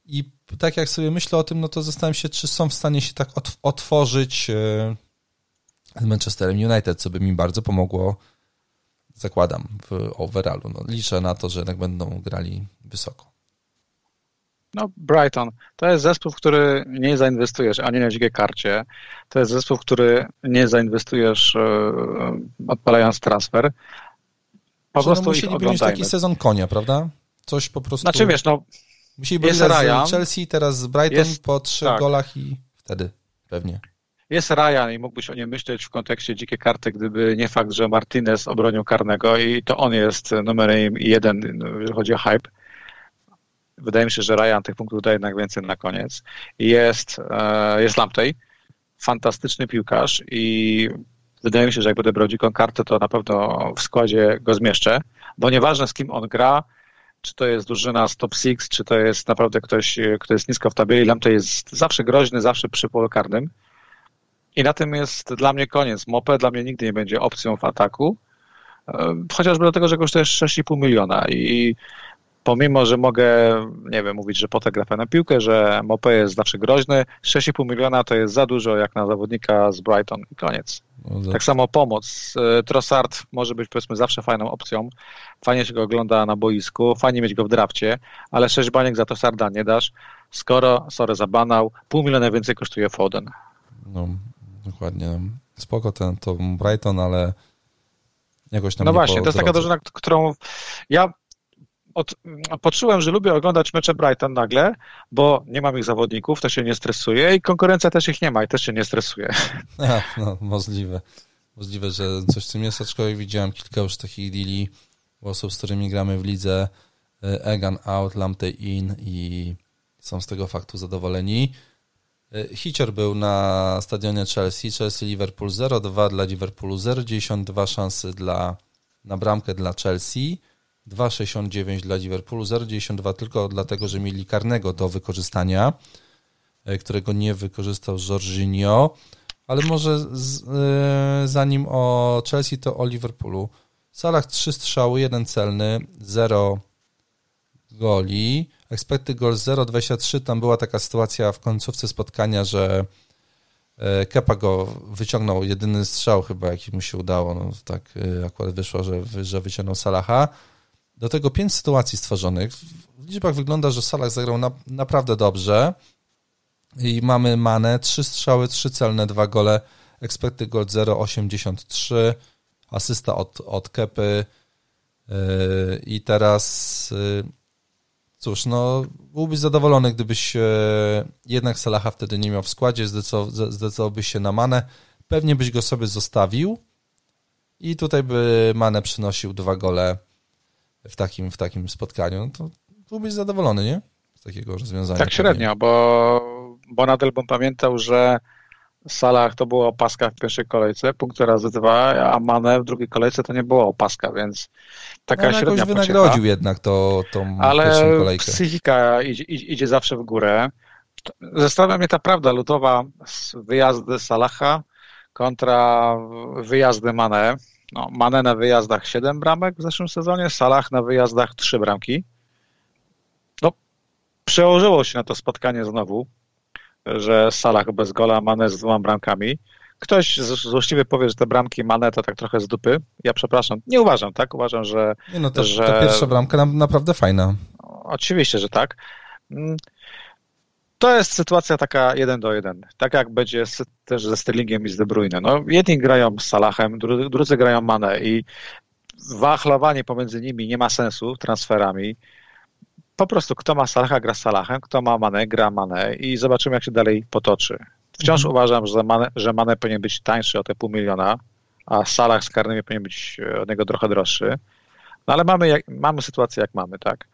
i tak jak sobie myślę o tym, no to zastanawiam się, czy są w stanie się tak otworzyć e, z Manchesterem United, co by mi bardzo pomogło, zakładam, w overallu. No, liczę na to, że jednak będą grali wysoko. No, Brighton to jest zespół, w który nie zainwestujesz ani na dzikiej karcie. To jest zespół, w który nie zainwestujesz e, odpalając transfer. Po prostu no, musieliby mieć taki sezon konia, prawda? Coś po prostu... Znaczy wiesz, no Musieliby jest Ryan, z Chelsea, teraz z Brighton jest, po trzech tak. golach i wtedy pewnie. Jest Ryan i mógłbyś o nim myśleć w kontekście dzikiej karty, gdyby nie fakt, że Martinez obronił karnego i to on jest numerem jeden, jeżeli chodzi o hype. Wydaje mi się, że Ryan tych punktów daje jednak więcej na koniec. Jest, e, jest Lamptey, fantastyczny piłkarz i wydaje mi się, że jak będę brał dziką kartę, to na pewno w składzie go zmieszczę, bo nieważne z kim on gra, czy to jest drużyna z top 6, czy to jest naprawdę ktoś, kto jest nisko w tabeli, Lamptey jest zawsze groźny, zawsze przy polu karnym. I na tym jest dla mnie koniec. Mope dla mnie nigdy nie będzie opcją w ataku, e, chociażby dlatego, że kosztuje 6,5 miliona i pomimo, że mogę, nie wiem, mówić, że Potek gra na piłkę, że Mopé jest zawsze groźny, 6,5 miliona to jest za dużo jak na zawodnika z Brighton i koniec. No tak samo pomoc. E, Trossard może być powiedzmy zawsze fajną opcją. Fajnie się go ogląda na boisku, fajnie mieć go w drafcie, ale 6 baniek za Trossarda nie dasz, skoro, sorry za banał, pół miliona więcej kosztuje Foden. No, dokładnie. Spoko ten to Brighton, ale jakoś tam No właśnie, to jest taka drużyna, którą ja od, poczułem, że lubię oglądać mecze Brighton nagle, bo nie mam ich zawodników, to się nie stresuje i konkurencja też ich nie ma i też się nie stresuje. A, no, możliwe. Możliwe, że coś w tym jest, aczkolwiek widziałem kilka już takich deali osób, z którymi gramy w lidze. E, Egan out, Lamptey in i są z tego faktu zadowoleni. E, Hicior był na stadionie Chelsea, Chelsea-Liverpool 0-2 dla Liverpoolu, 0,92 szansy dla, na bramkę dla Chelsea. 2,69 dla Liverpoolu, 0,92 tylko dlatego, że mieli karnego do wykorzystania, e, którego nie wykorzystał Jorginho, ale może z, yy, zanim o Chelsea, to o Liverpoolu. W salach 3 strzały, 1 celny, 0 goli. Expected goal 0,23. Tam była taka sytuacja w końcówce spotkania, że e, Kepa go wyciągnął, jedyny strzał chyba, jaki mu się udało. No, tak akurat wyszło, że, że wyciągnął Salaha. Do tego pięć sytuacji stworzonych. W liczbach wygląda, że Salah zagrał na, naprawdę dobrze. I mamy Manę, trzy strzały, trzy celne, dwa gole, expected goal 0,83, asysta od, od Kepy. Yy, i teraz yy, cóż, no byłbyś zadowolony, gdybyś yy, jednak Salaha wtedy nie miał w składzie, zdecydował, zdecydowałbyś się na Manę, pewnie byś go sobie zostawił. I tutaj by Manę przynosił dwa gole w takim, w takim spotkaniu, to byłbyś zadowolony, nie? Z takiego rozwiązania. Tak średnio, bo, bo nadal bym pamiętał, że Salah to była opaska w pierwszej kolejce, punkt razy dwa, a Mane w drugiej kolejce to nie była opaska, więc taka no, średnia jakoś wynagrodził pociecha. jednak to, tą Ale pierwszą kolejkę. psychika idzie, idzie zawsze w górę. Zastanawia mnie ta prawda lutowa z wyjazdy Salaha kontra wyjazdy Mane. No, Mane na wyjazdach 7 bramek w zeszłym sezonie, Salah na wyjazdach 3 bramki. No, przełożyło się na to spotkanie znowu że Salah bez gola, Mane z dwoma bramkami. Ktoś złośliwie powie, że te bramki Mane to tak trochę z dupy. Ja przepraszam, nie uważam, tak? Uważam, że... Nie no, to, że... ta pierwsza bramka naprawdę fajna. Oczywiście, że tak. To jest sytuacja taka jeden do jeden. Tak jak będzie też ze Sterlingiem i z De Bruyne. No, jedni grają z Salahem, drudzy grają Mane i wachlowanie pomiędzy nimi nie ma sensu transferami po prostu kto ma Salaha gra z Salahem, kto ma Mane gra Mane i zobaczymy jak się dalej potoczy. Wciąż mhm. uważam, że Mane, że Mane powinien być tańszy o te pół miliona, a Salah z karnymi powinien być od niego trochę droższy. No ale mamy, mamy sytuację jak mamy, tak.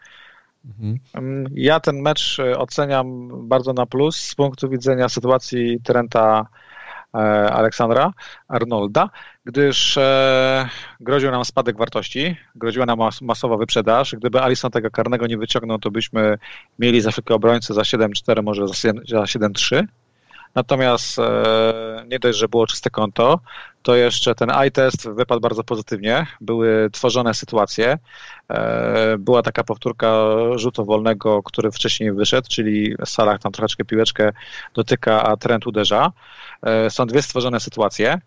Mhm. Ja ten mecz e, oceniam bardzo na plus z punktu widzenia sytuacji Trenta E, Aleksandra Arnolda, gdyż e, groził nam spadek wartości, groziła nam masowa wyprzedaż. Gdyby Alison tego karnego nie wyciągnął, to byśmy mieli za wszelkie obrońcę za 7-4, może za 7-3. Natomiast e, nie dość, że było czyste konto, to jeszcze ten eye test wypadł bardzo pozytywnie. Były tworzone sytuacje. Była taka powtórka rzutu wolnego, który wcześniej wyszedł, czyli Salah tam troszeczkę piłeczkę dotyka, a trend uderza. E, są dwie stworzone sytuacje.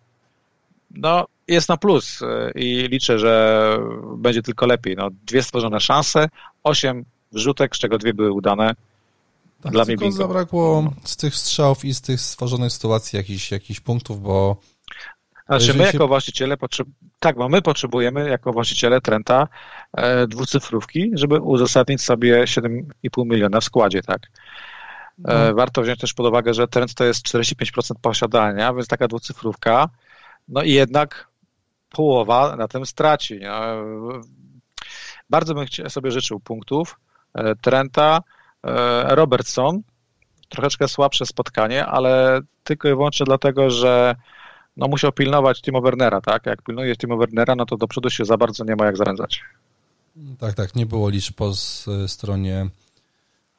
No, jest na plus e, i liczę, że będzie tylko lepiej. No, dwie stworzone szanse, osiem wrzutek, z czego dwie były udane. Tak, Dla tylko mnie bingo. zabrakło z tych strzałów i z tych stworzonych sytuacji jakichś, jakichś punktów, bo znaczy my jako właściciele, potrzeb... tak, bo my potrzebujemy jako właściciele Trenta e, dwucyfrówki, żeby uzasadnić sobie 7,5 miliona w składzie, tak. No. Warto wziąć też pod uwagę, że trend to jest 45% posiadania, więc taka dwucyfrówka, no i jednak połowa na tym straci. Bardzo bym sobie życzył punktów. E, Trenta, e, Robertson, troszeczkę słabsze spotkanie, ale tylko i wyłącznie dlatego, że no musiał pilnować Timo Wernera, tak? Jak pilnuje Timo Wernera, no to do przodu się za bardzo nie ma jak zarędzać. Tak, tak, nie było liczb po stronie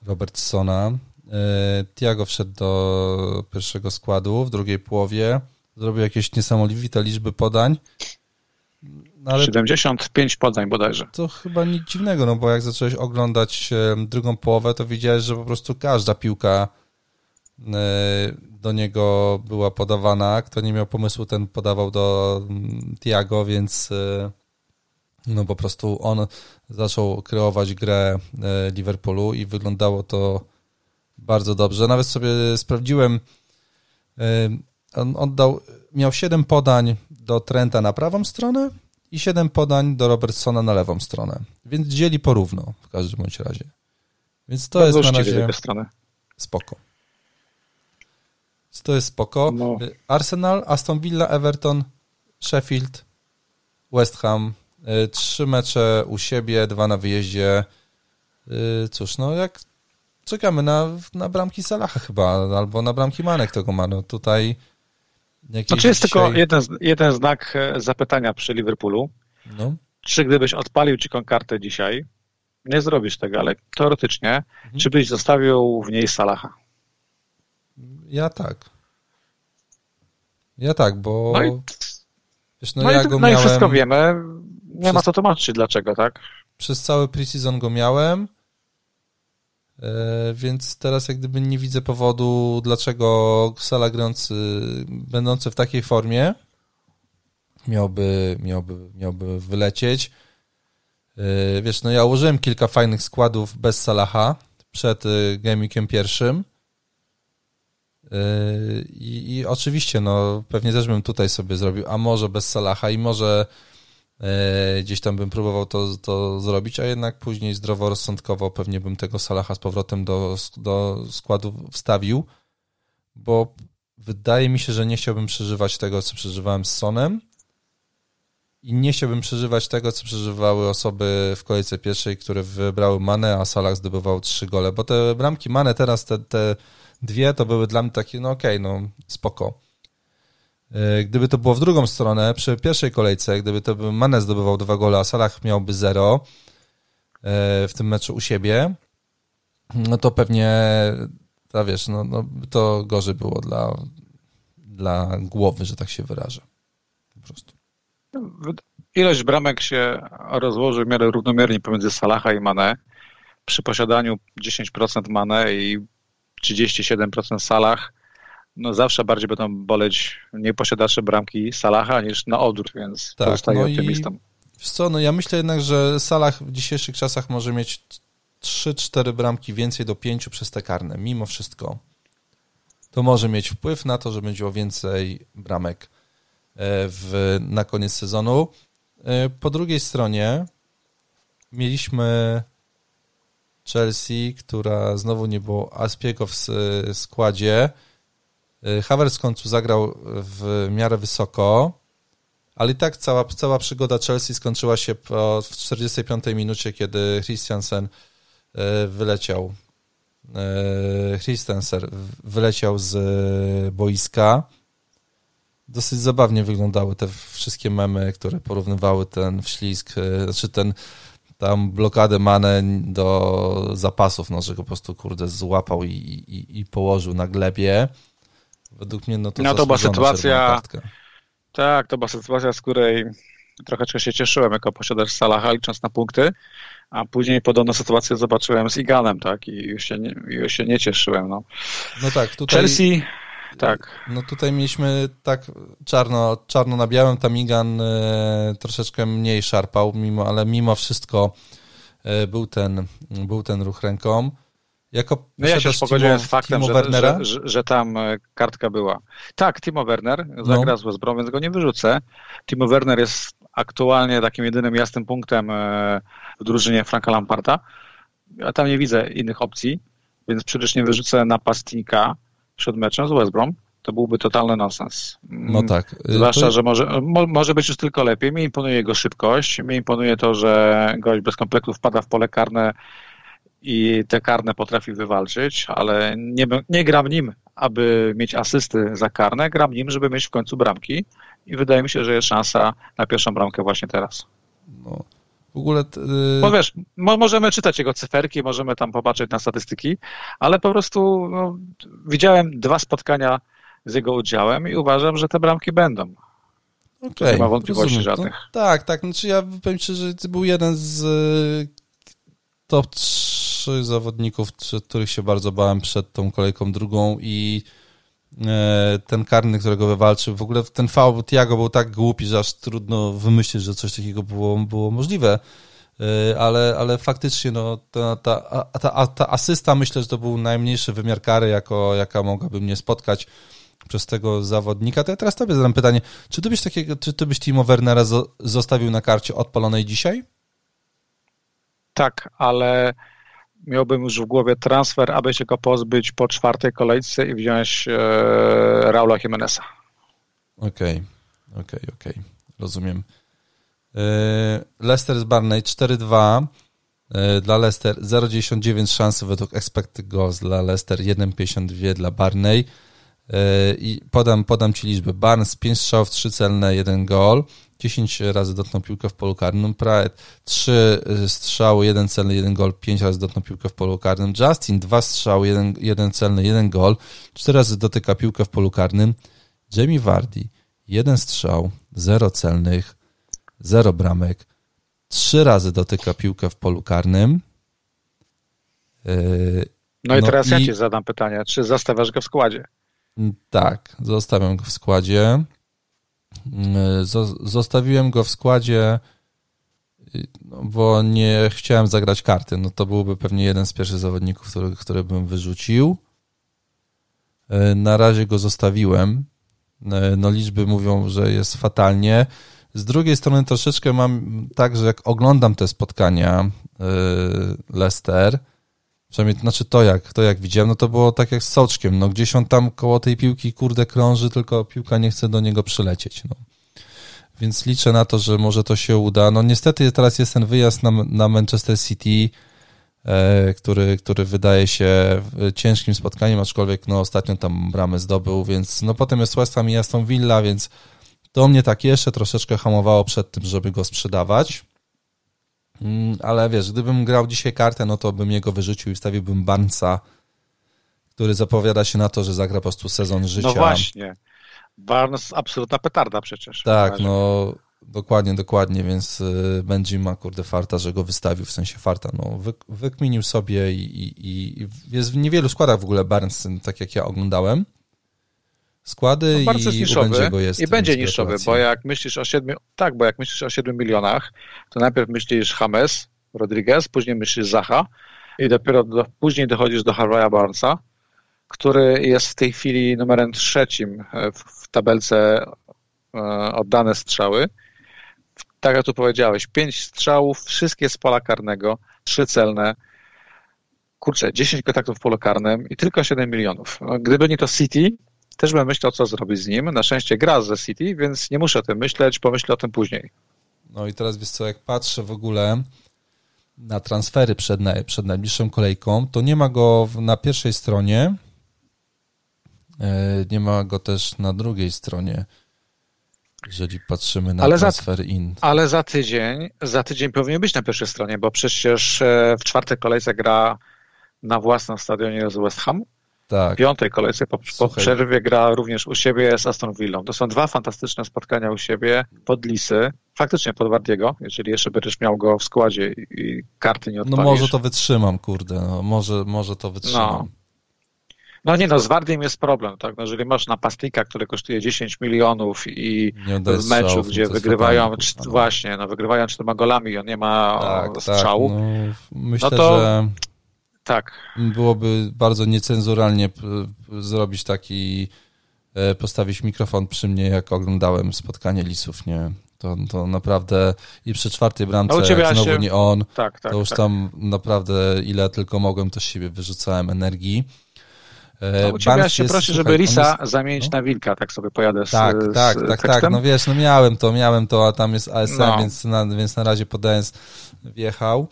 Robertsona. E, Tiago wszedł do pierwszego składu w drugiej połowie. Zrobił jakieś niesamowite liczby podań. No ale 75 podań bodajże. To chyba nic dziwnego, no bo jak zacząłeś oglądać e, drugą połowę, to widziałeś, że po prostu każda piłka e, do niego była podawana. Kto nie miał pomysłu, ten podawał do mm, Tiago, więc no po prostu on zaczął kreować grę Liverpoolu i wyglądało to bardzo dobrze. Nawet sobie sprawdziłem, on oddał, miał 7 podań do Trenta na prawą stronę i 7 podań do Robertsona na lewą stronę. Więc dzieli porówno w każdym bądź razie. Więc to jest na razie spoko. To jest spoko. No. Arsenal, Aston Villa, Everton, Sheffield, West Ham. Y, trzy mecze u siebie, dwa na wyjeździe. Y, cóż, no jak czekamy na, na bramki Salaha chyba, albo na bramki Manek tego ma. No tutaj znaczy jest dzisiaj... tylko jeden, jeden znak e, zapytania przy Liverpoolu. No. Czy gdybyś odpalił dziką kartę dzisiaj, nie zrobisz tego, ale teoretycznie, mhm. czy byś zostawił w niej Salaha? Ja tak. Ja tak, bo... No i, wiesz, no, no, ja i, no miałem... i wszystko wiemy. Nie przez... ma co tłumaczyć dlaczego, tak? Przez cały preseason go miałem więc teraz jak gdyby nie widzę powodu, dlaczego Sala grający, będący w takiej formie, miałby, miałby, miałby wylecieć. E, wiesz, no ja użyłem kilka fajnych składów bez Salaha przed e, Gameweekiem pierwszym. I, I oczywiście, no pewnie też bym tutaj sobie zrobił, a może bez Salaha i może E, gdzieś tam bym próbował to, to zrobić, a jednak później zdroworozsądkowo pewnie bym tego Salaha z powrotem do, do składu wstawił, bo wydaje mi się, że nie chciałbym przeżywać tego, co przeżywałem z Sonem i nie chciałbym przeżywać tego, co przeżywały osoby w kolejce pierwszej, które wybrały Manę, a Salah zdobywał trzy gole, bo te bramki Mane teraz, te, te dwie, to były dla mnie takie, no okej, okay, no spoko. E, gdyby to było w drugą stronę, przy pierwszej kolejce, gdyby to Mane zdobywał dwa gole, a Salah miałby zero e, w tym meczu u siebie, no to pewnie, ta wiesz, no, no to gorzej było dla, dla głowy, że tak się wyrażę. Po prostu. Ilość bramek się rozłoży w miarę równomiernie pomiędzy Salaha i Mane. Przy posiadaniu 10% Mane i 37% Salah, no zawsze bardziej będą boleć nieposiadacze bramki Salaha niż na odwrót, więc tak, pozostaje no optymistą. Wiesz co, no ja myślę jednak, że Salah w dzisiejszych czasach może mieć 3-4 bramki więcej do 5 przez te karne, mimo wszystko. To może mieć wpływ na to, że będzie o więcej bramek e, w, na koniec sezonu. E, po drugiej stronie mieliśmy Chelsea, która znowu nie było Aspiego w składzie. E, Havertz w końcu zagrał w miarę wysoko, ale i tak cała, cała przygoda Chelsea skończyła się po, w 45 minucie, kiedy Christiansen e, wyleciał Christensen wyleciał z boiska dosyć zabawnie wyglądały te wszystkie memy, które porównywały ten wślizg, znaczy ten tam blokadę manę do zapasów, no, że go po prostu, kurde, złapał i, i, i położył na glebie. Według mnie, no to No to była sytuacja, tak, to była sytuacja, z której trochę się cieszyłem jako posiadacz Salaha, licząc na punkty, a później podobną sytuację zobaczyłem z Iganem, tak, i już się nie, już się nie cieszyłem, no. No tak, tutaj... Chelsea tak. No tutaj mieliśmy tak czarno, czarno na białym, Tamigan e, troszeczkę mniej szarpał, mimo, ale mimo wszystko e, był, ten, był ten ruch ręką. Jako no ja się pogodziłem z faktem, że, że, że, że, tam e, kartka była. Tak, Timo Werner zagra no. z West Brom, więc go nie wyrzucę. Timo Werner jest aktualnie takim jedynym jasnym punktem w drużynie Franka Lamparta. Ja tam nie widzę innych opcji, więc przecież nie wyrzucę napastnika przed meczem z West Brom, to byłby totalny nonsens. No tak. Y, Zwłaszcza, to... że może, mo, może być już tylko lepiej. Mnie imponuje jego szybkość, mnie imponuje to, że gość bez komplektów wpada w pole karne i te karne potrafi wywalczyć, ale nie, nie gram nim, aby mieć asysty za karne, gram nim, żeby mieć w końcu bramki i wydaje mi się, że jest szansa na pierwszą bramkę właśnie teraz. No. W ogóle. Yy... Bo wiesz, mo możemy czytać jego cyferki, możemy tam popatrzeć na statystyki, ale po prostu no, widziałem dwa spotkania z jego udziałem i uważam, że te bramki będą. Okay, nie ma wątpliwości rozumiem. żadnych. No, tak, tak. Znaczy ja powiem Ci, że to był jeden z y, top 3 zawodników, których się bardzo bałem przed tą kolejką drugą i E, ten karny, którego wywalczył. W ogóle ten faul Tiago był tak głupi, że aż trudno wymyślić, że coś takiego było, było możliwe. E, ale, ale faktycznie no, ta, ta, ta, ta asysta myślę, że to był najmniejszy wymiar kary, jako, jaka mogłaby mnie spotkać przez tego zawodnika. To ja teraz tobie zadam pytanie, czy ty byś takiego, czy ty byś Timo Wernera zostawił na karcie odpalonej dzisiaj? Tak, ale miałbym już w głowie transfer, aby się go pozbyć po czwartej kolejce i wziąć e, Raula Jimeneza. Okej, okay. okej, okay, okej. Okay. Rozumiem. E, Leicester z Barney 4-2 e, dla Leicester, 0,99 szansy według expected goals dla Leicester, 1,52 dla Barney. E, I podam, podam Ci liczbę. Barnes 5 strzałów, 3 celne, 1 gol. 10 razy dotknął piłkę w polu karnym. Pride 3 y, strzały, 1 celny, 1 gol, 5 razy dotknął piłkę w polu karnym. Justin 2 strzały, 1, 1 celny, 1 gol, 4 razy dotyka piłkę w polu karnym. Jamie Vardy 1 strzał, 0 celnych, 0 bramek, 3 razy dotyka piłkę w polu karnym. Y, no i no teraz i... ja ci zadam pytanie, czy zostawiasz go w składzie? Tak, zostawiam go w składzie. Mm, zostawiłem go w składzie, no, bo nie chciałem zagrać karty. No to byłby pewnie jeden z pierwszych zawodników, który, który bym wyrzucił. E, na razie go zostawiłem. E, no liczby mówią, że jest fatalnie. Z drugiej strony troszeczkę mam tak, że jak oglądam te spotkania e, Leicester, Przynajmniej, znaczy to jak, to jak widziałem, no to było tak jak z soczkiem, no gdzieś on tam koło tej piłki, kurde, krąży, tylko piłka nie chce do niego przylecieć, no. więc liczę na to, że może to się uda. No niestety teraz jest ten wyjazd na, na Manchester City, e, który, który wydaje się ciężkim spotkaniem, aczkolwiek no ostatnio tam bramę zdobył, więc no potem jest West Ham i Aston Villa, więc to mnie tak jeszcze troszeczkę hamowało przed tym, żeby go sprzedawać. Mm, ale wiesz, gdybym grał dzisiaj kartę, no to bym jego wyrzucił i wstawiłbym Barnesa, który zapowiada się na to, że zagra po prostu sezon życia. No właśnie. Barnes absolutna petarda przecież. Tak, no dokładnie, dokładnie, więc y, Benji ma kurde farta, że go wystawił, w sensie farta, no wy, wykminił sobie i, i, i, jest w niewielu składach w ogóle Barnes, tak jak ja oglądałem składy no, i niszowy, będzie go jest. I będzie niższowy, bo jak myślisz o 7, tak, bo jak myślisz o 7 milionach, to najpierw myślisz James, Rodriguez, później myślisz Zaha i dopiero do, później dochodzisz do Harvey'a Barnesa, który jest w tej chwili numerem trzecim w, w tabelce e, oddane strzały. Tak jak tu powiedziałeś, pięć strzałów, wszystkie z pola karnego, trzy celne, kurczę, 10 kontaktów w polu karnym i tylko 7 milionów. Gdyby nie to City, też bym myślał, co zrobić z nim. Na szczęście gra ze City, więc nie muszę o tym myśleć, pomyślę o tym później. No i teraz wiesz co, jak patrzę w ogóle na transfery przed, przed najbliższą kolejką, to nie ma go na pierwszej stronie, e, nie ma go też na drugiej stronie, jeżeli patrzymy na ale transfer za, in. Ale za tydzień, za tydzień powinien być na pierwszej stronie, bo przecież e, w czwartej kolejce gra na własnym stadionie z West Ham tak. piątej kolejce po, po przerwie gra również u siebie z Aston Villą. To są dwa fantastyczne spotkania u siebie pod Lisy. Faktycznie pod Wardiego, jeżeli jeszcze będziesz miał go w składzie i karty nie odpalisz. No może to wytrzymam, kurde. No, może, może to wytrzymam. No. No nie no, z Wardiem jest problem, tak? No, jeżeli masz napastnika, który kosztuje 10 milionów i w meczu, gdzie wygrywają, no. właśnie, no wygrywają czterema golami i on nie ma tak, strzału, tak, no, myślę, no to... że tak. Byłoby bardzo niecenzuralnie zrobić taki, e, postawić mikrofon przy mnie, jak oglądałem spotkanie Lisów, nie? To, to naprawdę i przy czwartej bramce, no, znowu się... nie on, tak, tak, to już tak. tam naprawdę ile tylko mogłem, to z siebie wyrzucałem energii. E, no, u ciebie ja się jest, proszę, żeby Lisa jest, zamienić no? na wilka, tak sobie pojadę z Tak, z, tak, tak, tak, no wiesz, no miałem to, miałem to, a tam jest ASM, no. więc, na, więc na razie podając wjechał.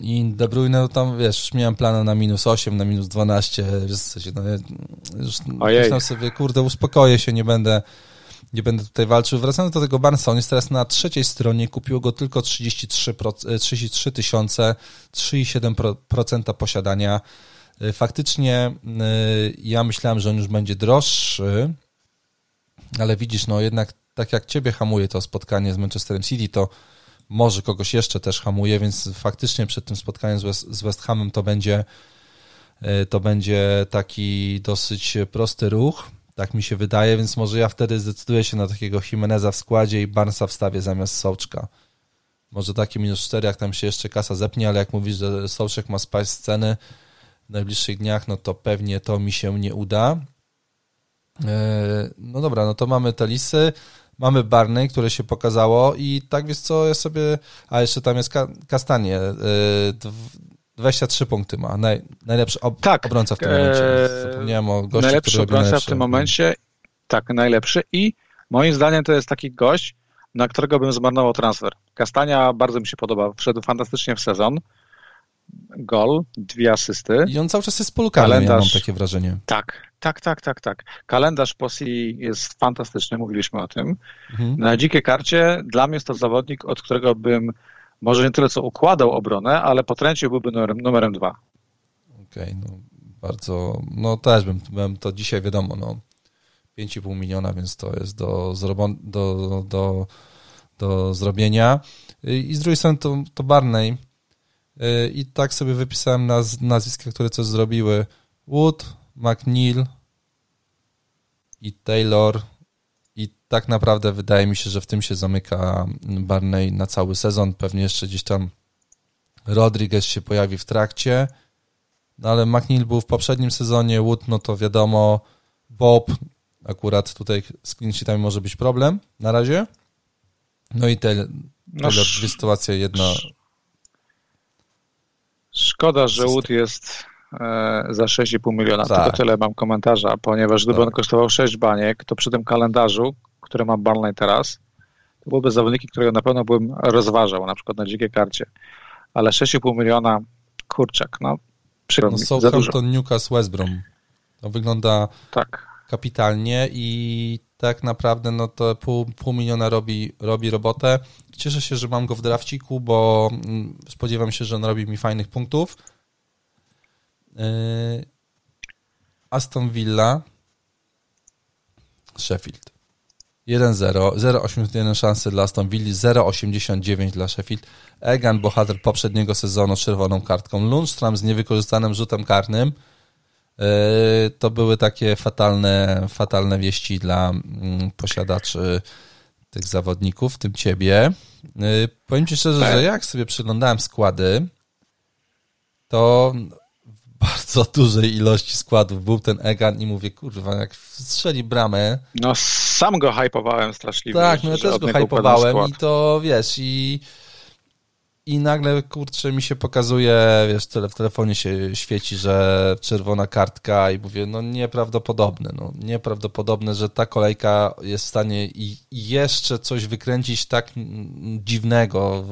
I De Bruyne, no tam wiesz, miałem plany na minus 8, na minus 12, wiesz, no, już myślałem sobie, kurde, uspokoję się, nie będę, nie będę tutaj walczył. Wracając do tego Barnesa, on jest teraz na trzeciej stronie, kupiło go tylko 33, 33 tysiące, 3,7% posiadania. Y, faktycznie y, ja myślałem, że on już będzie droższy, ale widzisz, no jednak tak jak ciebie hamuje to spotkanie z Manchesterem City, to może kogoś jeszcze też hamuje, więc faktycznie przed tym spotkaniem z West, z West Hamem to będzie, e, to będzie taki dosyć prosty ruch, tak mi się wydaje, więc może ja wtedy zdecyduję się na takiego Jimeneza w składzie i Barnesa wstawię zamiast Sołczka. Może takie minus 4, jak tam się jeszcze kasa zepnie, ale jak mówisz, że Sołczek ma spać sceny w najbliższych dniach, no to pewnie to mi się nie uda. E, no dobra, no to mamy te lisy. Mamy Barney, które się pokazało i tak wiesz co, ja sobie, a jeszcze tam jest Kastanie, 23 y, punkty ma, Naj, najlepszy ob, tak, obrońca w tym momencie. E, Zapomniałem o gościu, najlepszy obrońca najlepszy. w tym momencie, tak, najlepszy i moim zdaniem to jest taki gość, na którego bym zmarnował transfer. Kastania bardzo mi się podoba, wszedł fantastycznie w sezon, gol, dwie asysty. I on cały czas jest polukany, ja mam takie wrażenie. Tak, tak, tak, tak, tak. Kalendarz Posi jest fantastyczny, mówiliśmy o tym. Mhm. Na dzikiej karcie dla mnie jest to zawodnik, od którego bym może nie tyle co układał obronę, ale potręcił byłby numerem, numerem dwa. Okej, okay, no bardzo, no też bym, bym to dzisiaj wiadomo, no 5,5 miliona, więc to jest do, do, do, do zrobienia. I z drugiej strony to, to Barney, i tak sobie wypisałem naz nazwiska, które coś zrobiły. Wood, McNeil i Taylor. I tak naprawdę wydaje mi się, że w tym się zamyka Barney na cały sezon. Pewnie jeszcze gdzieś tam Rodriguez się pojawi w trakcie. No ale McNeil był w poprzednim sezonie, Wood, no to wiadomo, Bob, akurat tutaj z clean może być problem na razie. No i Taylor, Taylor no, sytuacja jedna Szkoda, że Wood jest e, za 6,5 miliona. Tak. Tylko tyle mam komentarza, ponieważ gdyby tak. on kosztował 6 baniek, to przy tym kalendarzu, który ma Barney teraz, to byłby zawodniki, którego na pewno bym rozważał, na przykład na dzikiej karcie. Ale 6,5 miliona, kurczak, no przykro no, Southampton, Newcastle, West Brom. To wygląda tak. kapitalnie i tak naprawdę no to pół, pół miliona robi, robi robotę. Cieszę się, że mam go w drafciku, bo mm, spodziewam się, że on robi mi fajnych punktów. Yy, Aston Villa, Sheffield. 1-0, 0,81 szansy dla Aston Villa, 0,89 dla Sheffield. Egan, bohater poprzedniego sezonu z czerwoną kartką. Lundstrom z niewykorzystanym rzutem karnym. Yy, to były takie fatalne, fatalne wieści dla mm, posiadaczy tych zawodników, w tym ciebie. Yy, powiem ci szczerze, że jak sobie przyglądałem składy, to bardzo dużej ilości składów był ten Egan i mówię, kurwa, jak strzeli bramę. No sam go hypowałem straszliwie. Tak, no ja też go hypowałem i to wiesz, i i nagle, kurczę, mi się pokazuje, wiesz, tele, w telefonie się świeci, że czerwona kartka i mówię, no nieprawdopodobne, no nieprawdopodobne, że ta kolejka jest w stanie i, jeszcze coś wykręcić tak dziwnego.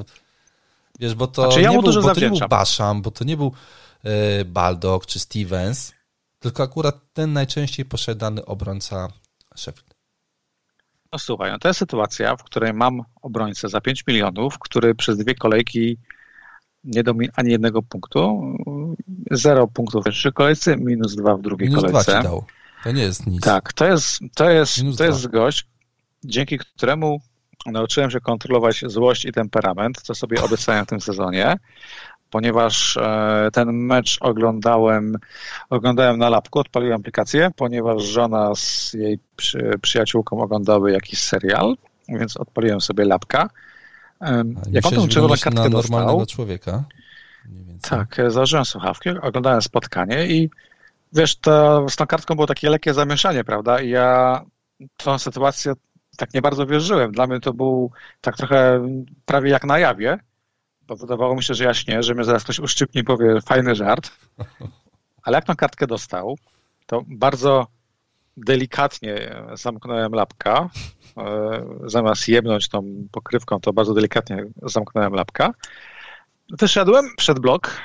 Wiesz, bo to, znaczy, ja nie, był, bo to nie był Basham, bo to nie był E, Baldock czy Stevens, tylko akurat ten najczęściej posiadany obrońca Sheffield. No słuchaj, no to jest sytuacja, w której mam obrońcę za 5 milionów, który przez dwie kolejki nie mi ani jednego punktu. Zero punktów w pierwszej kolejce, minus dwa w drugiej minus kolejce. Dwa ci dał. To nie jest nic. Tak, to jest, to jest, to jest gość, dzięki któremu nauczyłem się kontrolować złość i temperament, co sobie obiecałem w tym sezonie ponieważ e, ten mecz oglądałem, oglądałem na lapku, odpaliłem aplikację, ponieważ żona z jej przy, przyjaciółką oglądały jakiś serial, więc odpaliłem sobie lapka. Jak on tą czerwoną kartkę na normalnego dostał, człowieka. Tak, założyłem słuchawki, oglądałem spotkanie i wiesz, to, z tą kartką było takie lekkie zamieszanie, prawda? I ja tą sytuację tak nie bardzo wierzyłem. Dla mnie to był tak trochę prawie jak na jawie, bo wydawało mi się, że ja śnię, że mnie zaraz ktoś uszczypnie i powie fajny żart. Ale jak tą kartkę dostał, to bardzo delikatnie zamknąłem lapka. E, zamiast jebnąć tą pokrywką, to bardzo delikatnie zamknąłem lapka. Wyszedłem przed blok,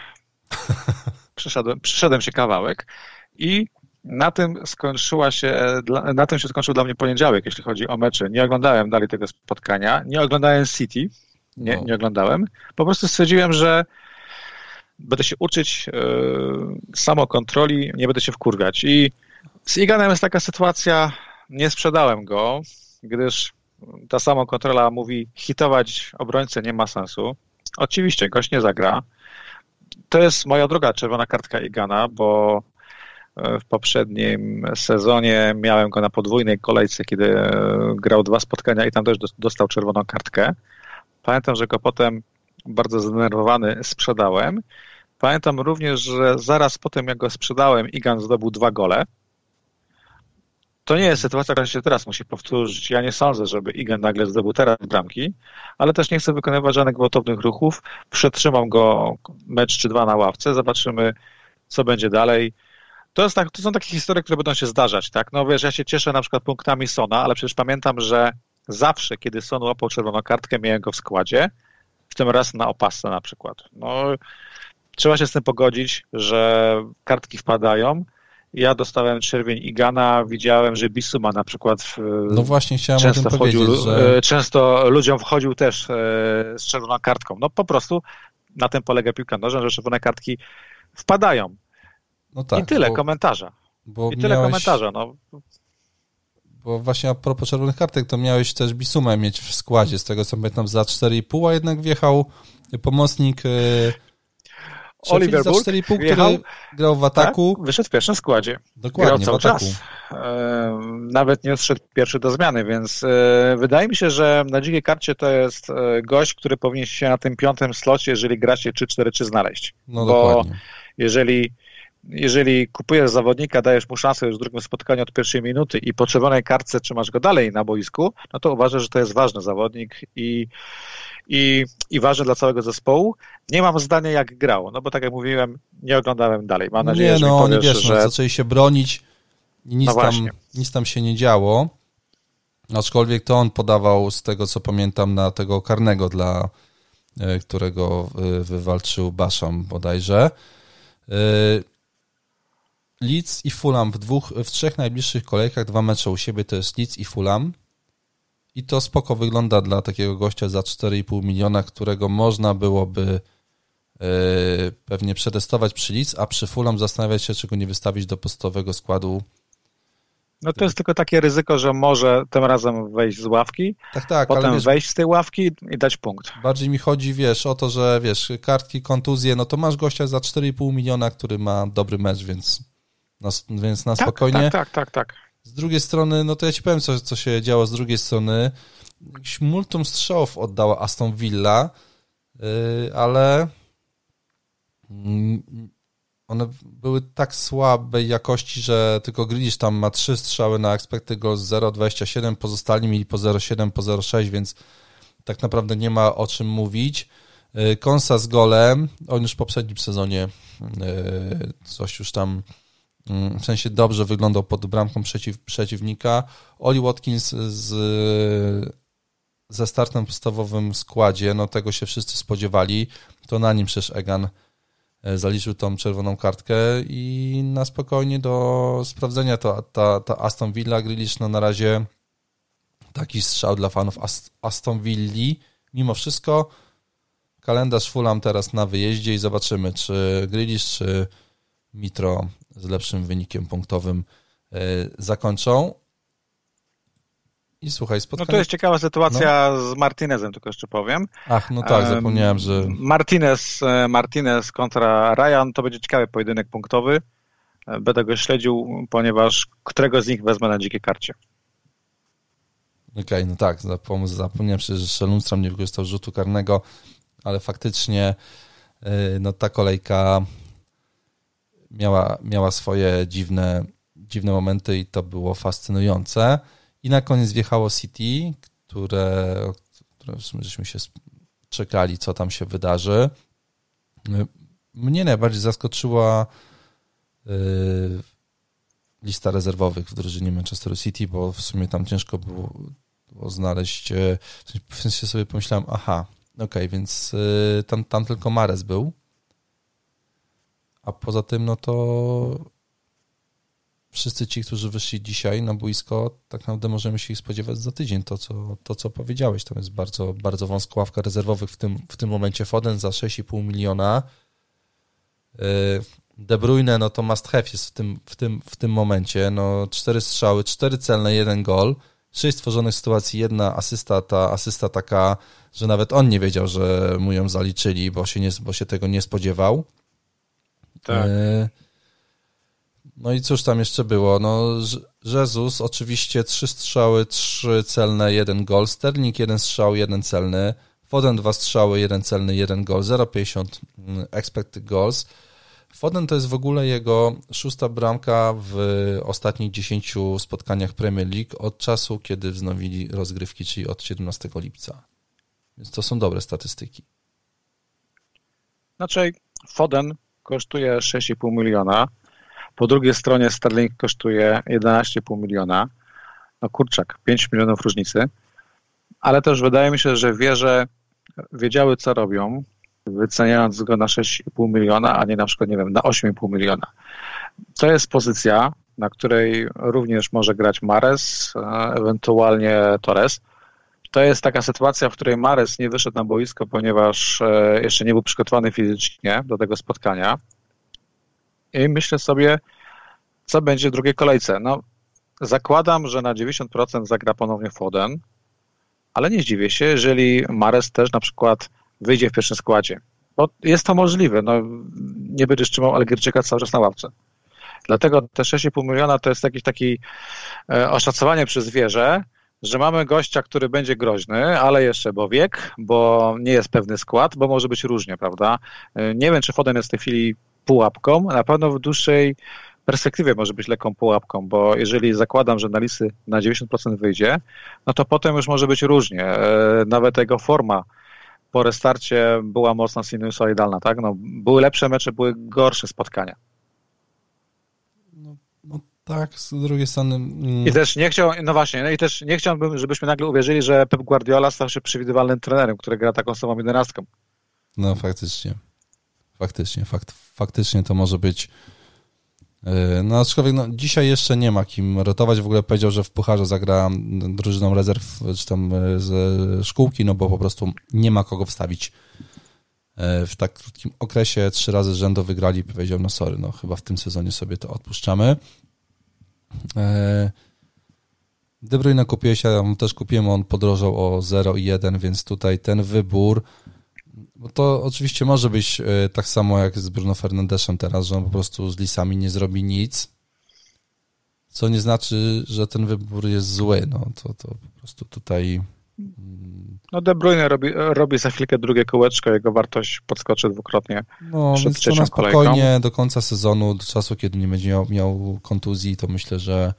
przeszedłem, przeszedłem się kawałek i na tym skończyła się, na tym się skończył dla mnie poniedziałek, jeśli chodzi o mecze. Nie oglądałem dalej tego spotkania, nie oglądałem City, nie, no. nie oglądałem. Po prostu stwierdziłem, że będę się uczyć yy, samokontroli, nie będę się wkurwiać. I z Iganem jest taka sytuacja, nie sprzedałem go, gdyż ta samokontrola mówi, hitować obrońcę nie ma sensu. Oczywiście, gość nie zagra. To jest moja druga czerwona kartka Igana, bo e, w poprzednim sezonie miałem go na podwójnej kolejce, kiedy e, grał dwa spotkania i tam też dostał czerwoną kartkę. Pamiętam, że go potem bardzo zdenerwowany sprzedałem. Pamiętam również, że zaraz po tym, jak go sprzedałem, Igan zdobył dwa gole. To nie jest sytuacja, która się teraz musi powtórzyć. Ja nie sądzę, żeby Igan nagle zdobył teraz bramki, ale też nie chcę wykonywać żadnych gwałtownych ruchów. Przetrzymam go mecz czy dwa na ławce, zobaczymy, co będzie dalej. To, jest tak, to są takie historie, które będą się zdarzać, tak? No wiesz, ja się cieszę na przykład punktami Sona, ale przecież pamiętam, że zawsze, kiedy Son łapał czerwoną kartkę, miałem go w składzie, w tym raz na opasce na przykład. No, trzeba się z tym pogodzić, że kartki wpadają. Ja dostałem czerwień Igana, widziałem, że Bisuma na przykład w, no właśnie chciałem często, wchodził, że... E, często ludziom wchodził też e, z czerwoną kartką. No po prostu na tym polega piłka nożna, że czerwone kartki wpadają. No tak, I tyle bo, komentarza. Bo I tyle miałeś... komentarza. No. Bo właśnie a propos czerwonych kartek, to miałeś też Bisumę mieć w składzie, z tego co pamiętam, za 4,5, a jednak wjechał pomocnik e, Oliver za 4,5, który grał w ataku. Tak, wyszedł w pierwszym składzie. Dokładnie, grał cały czas. E, nawet nie odszedł pierwszy do zmiany, więc e, wydaje mi się, że na dzikiej karcie to jest gość, który powinien się na tym piątym slocie, jeżeli gra się 3-4-3 znaleźć. No Bo dokładnie. jeżeli jeżeli kupujesz zawodnika, dajesz mu szansę już w drugim spotkaniu od pierwszej minuty i po czerwonej kartce trzymasz go dalej na boisku, no to uważasz, że to jest ważny zawodnik i, i, i ważny dla całego zespołu. Nie mam zdania, jak grał, no bo tak jak mówiłem, nie oglądałem dalej. Mam nadzieję, nie, że no, powiesz, wiesz, że... No, zaczęli się bronić i nic, no tam, nic tam się nie działo. Aczkolwiek to on podawał, z tego co pamiętam, na tego karnego, dla e, którego e, wywalczył Baszam bodajże. E, Leeds i Fulham w, dwóch, w trzech najbliższych kolejkach, dwa mecze u siebie to jest Leeds i Fulham. I to spoko wygląda dla takiego gościa za 4,5 miliona, którego można byłoby pewnie przetestować przy Leeds, a przy Fulham zastanawiać się, czy go nie wystawić do podstawowego składu no to jest tylko takie ryzyko, że może tym razem wejść z ławki, tak, tak, potem wiesz, wejść z tej ławki i dać punkt. Bardziej mi chodzi, wiesz, o to, że wiesz, kartki, kontuzje, no to masz gościa za 4,5 miliona, który ma dobry mecz, więc więc na tak, spokojnie. Tak, tak, tak, tak. Z drugiej strony, no to ja ci powiem, co, co się działo z drugiej strony. Jakiś multum strzałów oddała Aston Villa, yy, ale one były tak słabej jakości, że tylko Grealish tam ma trzy strzały na expected goals 0,27, pozostali mieli po 0,7, po 0,6, więc tak naprawdę nie ma o czym mówić. Y, Konsa z golem, on już w poprzednim sezonie y, coś już tam mm, w sensie dobrze wyglądał pod bramką przeciw, przeciwnika. Oli Watkins z, ze startem podstawowym składzie, no tego się wszyscy spodziewali, to na nim przecież Egan E, zaliczył tą czerwoną kartkę i na spokojnie do sprawdzenia to, ta, ta Aston Villa Grealish no na razie taki strzał dla fanów Aston Villi. Mimo wszystko kalendarz Fulham teraz na wyjeździe i zobaczymy, czy Grealish, czy Mitro z lepszym wynikiem punktowym e, zakończą. I słuchaj, spotkanie... No to jest ciekawa sytuacja no. z Martinezem, tylko jeszcze powiem. Ach, no tak, zapomniałem, że... Martinez, e, Martinez kontra Ryan, to będzie ciekawy pojedynek punktowy. E, będę go śledził, ponieważ którego z nich wezmę na dzikiej karcie. Okej, okay, no tak, zapomniałem przecież, że Lundstrom nie wykorzystał rzutu karnego, ale faktycznie no ta kolejka miała, miała swoje dziwne, dziwne momenty i to było fascynujące. I na koniec wjechało City, które, które w sumie żeśmy się czekali, co tam się wydarzy. Mnie najbardziej zaskoczyła yy, lista rezerwowych w drużynie Manchester City, bo w sumie tam ciężko było, było znaleźć. Yy, w sensie sobie pomyślałem, aha, okej, okay, więc yy, tam, tam tylko Mares był. A poza tym, no to wszyscy ci, którzy wyszli dzisiaj na boisko, tak naprawdę możemy się ich spodziewać za tydzień. To, co, to, co powiedziałeś, to jest bardzo, bardzo wąska ławka rezerwowych w tym, w tym momencie. Foden za 6,5 miliona. Y, De Bruyne, no to must have jest w tym, w tym, w tym momencie. No, cztery strzały, cztery celne, jeden gol. Sześć stworzonych sytuacji, jedna asysta, ta asysta taka, że nawet on nie wiedział, że mu ją zaliczyli, bo się, nie, bo się tego nie spodziewał. Tak. Y no i cóż tam jeszcze było? No, Jezus oczywiście trzy strzały, trzy celne, jeden gol. Sterling jeden strzał, jeden celny. Foden dwa strzały, jeden celny, jeden gol. 0,50 mm, expected goals. Foden to jest w ogóle jego szósta bramka w ostatnich 10 spotkaniach Premier League od czasu, kiedy wznowili rozgrywki, czyli od 17 lipca. Więc to są dobre statystyki. Znaczy, Foden kosztuje 6,5 miliona po drugiej stronie Starlink kosztuje 11,5 miliona. No kurczak, 5 milionów różnicy. Ale też wydaje mi się, że wieże wiedziały, co robią, wyceniając go na 6,5 miliona, a nie na przykład, nie wiem, na 8,5 miliona. To jest pozycja, na której również może grać Mares, ewentualnie Torres. To jest taka sytuacja, w której Mares nie wyszedł na boisko, ponieważ e, jeszcze nie był przygotowany fizycznie do tego spotkania i myślę sobie, co będzie w drugiej kolejce. No, zakładam, że na 90% zagra ponownie Foden, ale nie zdziwię się, jeżeli Mares też na przykład wyjdzie w pierwszym składzie. Bo jest to możliwe. No, nie będziesz trzymał Algierczyka cały czas na ławce. Dlatego te 6,5 miliona to jest jakieś takie oszacowanie przez wieżę, że mamy gościa, który będzie groźny, ale jeszcze bo wiek, bo nie jest pewny skład, bo może być różnie, prawda? E, nie wiem, czy Foden jest w tej chwili pułapką, na pewno w dłuższej perspektywie może być lekką pułapką, bo jeżeli zakładam, że na listy na 90% wyjdzie, no to potem już może być różnie. E, nawet jego forma po restarcie była mocno sinusoidalna, tak? No, były lepsze mecze, były gorsze spotkania. Tak, z drugiej strony... Mm. I też nie chciał, no właśnie, no i też nie chciałbym, żebyśmy nagle uwierzyli, że Pep Guardiola stał się przewidywalnym trenerem, który gra taką samą jedenastką. No faktycznie. Faktycznie, fakt, faktycznie to może być e, no aczkolwiek no, dzisiaj jeszcze nie ma kim rotować. W ogóle powiedział, że w Pucharze zagra drużyną rezerw, czy tam ze szkółki, no bo po prostu nie ma kogo wstawić e, w tak krótkim okresie. Trzy razy rzędu wygrali powiedział, no sorry, no chyba w tym sezonie sobie to odpuszczamy. De Bruyne kupiłeś, ja też kupiłem, on podrożał o 0,1, więc tutaj ten wybór bo to oczywiście może być e, tak samo jak z Bruno Fernandeszem teraz, że on po prostu z Lisami nie zrobi nic, co nie znaczy, że ten wybór jest zły. No to, to po prostu tutaj... No De Bruyne robi, robi za chwilkę drugie kółeczko, jego wartość podskoczy dwukrotnie. No, więc to na spokojnie do końca sezonu, do czasu, kiedy nie będzie miał, miał kontuzji, to myślę, że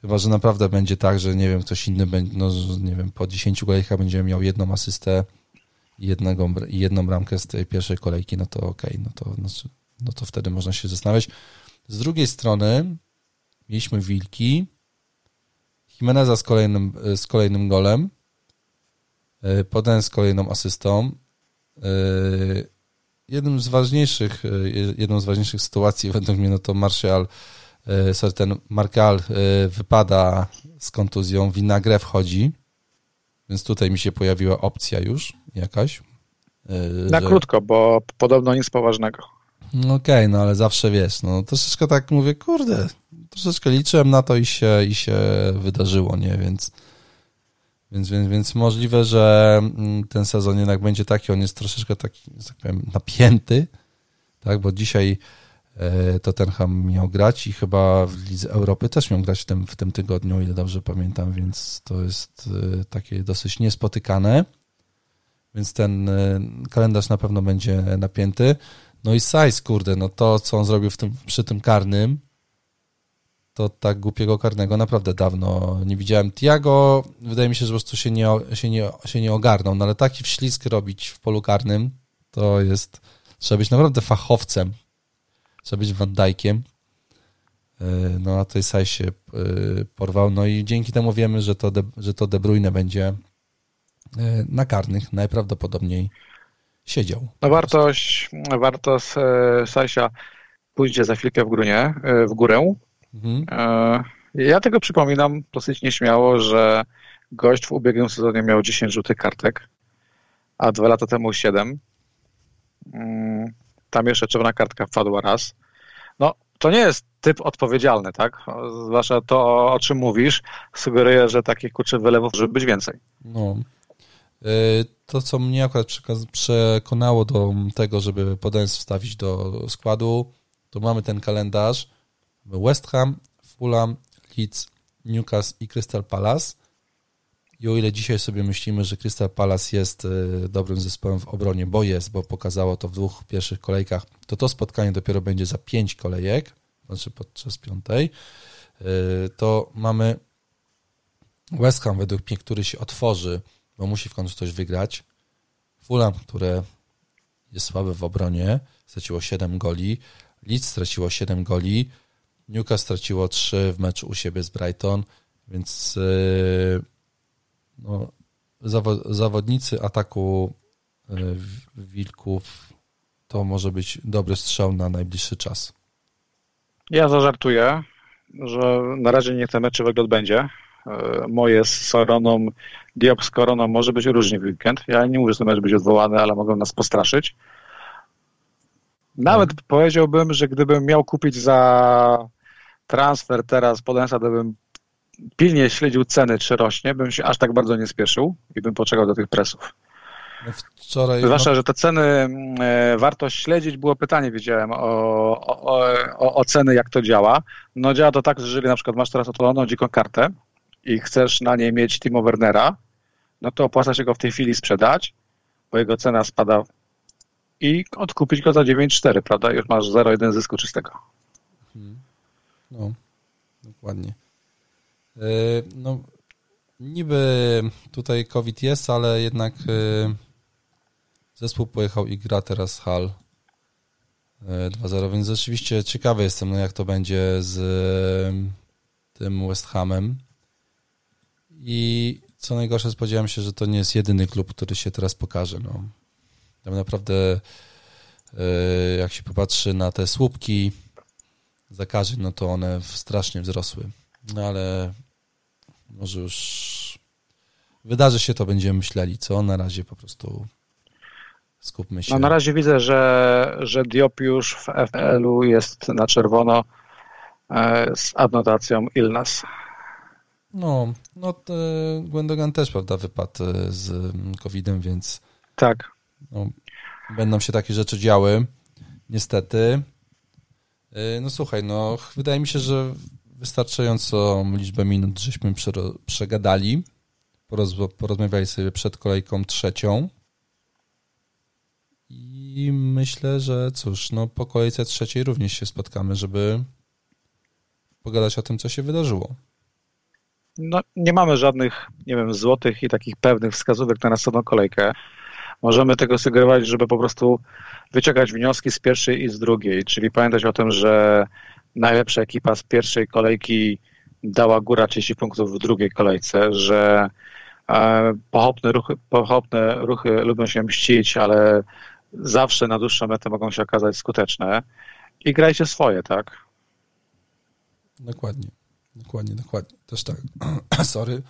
chyba, że naprawdę będzie tak, że nie wiem, ktoś inny będzie, no, nie wiem, po 10 kolejkach będzie miał jedną asystę, jednego, jedną bramkę z tej pierwszej kolejki, no to okej, okay, no, to, no, no to wtedy można się zastanawiać. Z drugiej strony mieliśmy Wilki, Jimeneza z kolejnym, z kolejnym golem, e, potem z kolejną asystą. E, jednym z ważniejszych, e, jedną z ważniejszych sytuacji według mnie, no to Martial, ten Markal wypada z kontuzją, Winagre wchodzi, więc tutaj mi się pojawiła opcja już jakaś. Na że... krótko, bo podobno nic poważnego. No okej, okay, no ale zawsze wiesz, no troszeczkę tak mówię, kurde, troszeczkę liczyłem na to i się, i się wydarzyło, nie, więc, więc, więc, więc możliwe, że mm, ten sezon jednak będzie taki, on jest troszeczkę taki, tak powiem, napięty, tak, bo dzisiaj e, Tottenham miał grać i chyba w Lidze Europy też miał grać w tym, w tym tygodniu, ile dobrze pamiętam, więc to jest e, takie dosyć niespotykane więc ten e, kalendarz na pewno będzie napięty. No i size, kurde, no to, co on zrobił w tym, przy tym karnym, to tak głupiego karnego naprawdę dawno nie widziałem. Tiago, wydaje mi się, że po prostu się nie, się nie, się nie ogarnął, no ale taki wślizg robić w polu karnym, to jest, trzeba być naprawdę fachowcem, trzeba być Van Dijkiem. E, no a tej Saj się e, porwał, no i dzięki temu wiemy, że to De, że to De Bruyne będzie E, na karnych najprawdopodobniej siedział. No wartość, wartość Sasia pójdzie za chwilkę w, grunie, e, w górę. Mhm. E, ja tego przypominam dosyć nieśmiało, że gość w ubiegłym sezonie miał 10 żółtych kartek, a dwa lata temu 7. Mm, tam jeszcze czerwona kartka wpadła raz. No, to nie jest typ odpowiedzialny, tak? Zwłaszcza to, o czym mówisz, sugeruje, że takich kurczę wylewów może być więcej. No. E, to, co mnie akurat przekonało do tego, żeby Podens wstawić do składu, to mamy ten kalendarz West Ham, Fulham, Leeds, Newcastle i Crystal Palace. I o ile dzisiaj sobie myślimy, że Crystal Palace jest e, dobrym zespołem w obronie, bo jest, bo pokazało to w dwóch pierwszych kolejkach, to to spotkanie dopiero będzie za pięć kolejek, znaczy podczas piątej, e, to mamy West Ham, według mnie, który się otworzy bo musi w końcu coś wygrać. Fulham, które jest słabe w obronie, straciło 7 goli. Leeds straciło 7 goli. Newcastle straciło 3 w meczu u siebie z Brighton, więc yy, no, zawodnicy ataku yy, Wilków to może być dobry strzał na najbliższy czas. Ja zażartuję, że na razie niech ten mecz odbędzie. E, moje z Soroną, Diop z Koroną może być różnie w weekend. Ja nie mówię, że to może być odwołane, ale mogą nas postraszyć. Nawet hmm. powiedziałbym, że gdybym miał kupić za transfer teraz Podensa, to bym pilnie śledził ceny, czy rośnie, bym się aż tak bardzo nie spieszył i bym poczekał do tych presów. Wczoraj, Zwłaszcza, że te ceny, e, warto śledzić, było pytanie, wiedziałem, o, o, o, o ceny, jak to działa. No działa to tak, że jeżeli na przykład masz teraz odpaloną dziką kartę, i chcesz na niej mieć Timo Wernera, no to opłaca się go w tej chwili sprzedać, bo jego cena spada i odkupić go za 9,4, prawda? Już masz 0,1 zysku czystego. Hmm. No, dokładnie. E, no, niby tutaj COVID jest, ale jednak e, zespół pojechał i gra teraz Hal 2-0, więc rzeczywiście ciekawy jestem, no jak to będzie z tym West Hamem. I co najgorsze, spodziewałem się, że to nie jest jedyny klub, który się teraz pokaże. No. Tam naprawdę, jak się popatrzy na te słupki zakażeń, no to one strasznie wzrosły. No ale może już wydarzy się to, będziemy myśleli, co? Na razie po prostu skupmy się. No na razie widzę, że, że Diop już w FPL-u jest na czerwono e, z adnotacją illness. No, no Gwendogan też, prawda, wypadł e, z COVID-em, więc tak. No, będą się takie rzeczy działy, niestety. E, no słuchaj, no wydaje mi się, że wystarczająco liczbę minut żeśmy przegadali. porozmawiali sobie przed kolejką trzecią. I myślę, że cóż, no po kolejce trzeciej również się spotkamy, żeby pogadać o tym, co się wydarzyło. No, nie mamy żadnych, nie wiem, złotych i takich pewnych wskazówek na następną kolejkę. Możemy tego sugerować, żeby po prostu wyciągać wnioski z pierwszej i z drugiej, czyli pamiętać o tym, że najlepsza ekipa z pierwszej kolejki dała góra 30 punktów w drugiej kolejce, że e, pochopne ruchy, pochopne ruchy lubią się mścić, ale zawsze na dłuższą metę mogą się okazać skuteczne i grajcie swoje, tak? Dokładnie, dokładnie, dokładnie. Też tak. Sorry.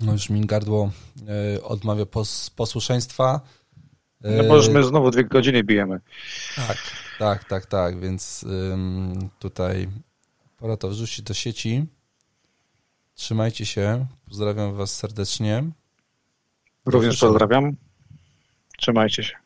No już mi gardło e, odmawia pos, posłuszeństwa. No bo już my znowu dwie godziny bijemy. Tak, tak, tak, tak, więc ym, tutaj pora to wrzucić do sieci. Trzymajcie się, pozdrawiam was serdecznie. Również pozdrawiam. Trzymajcie się.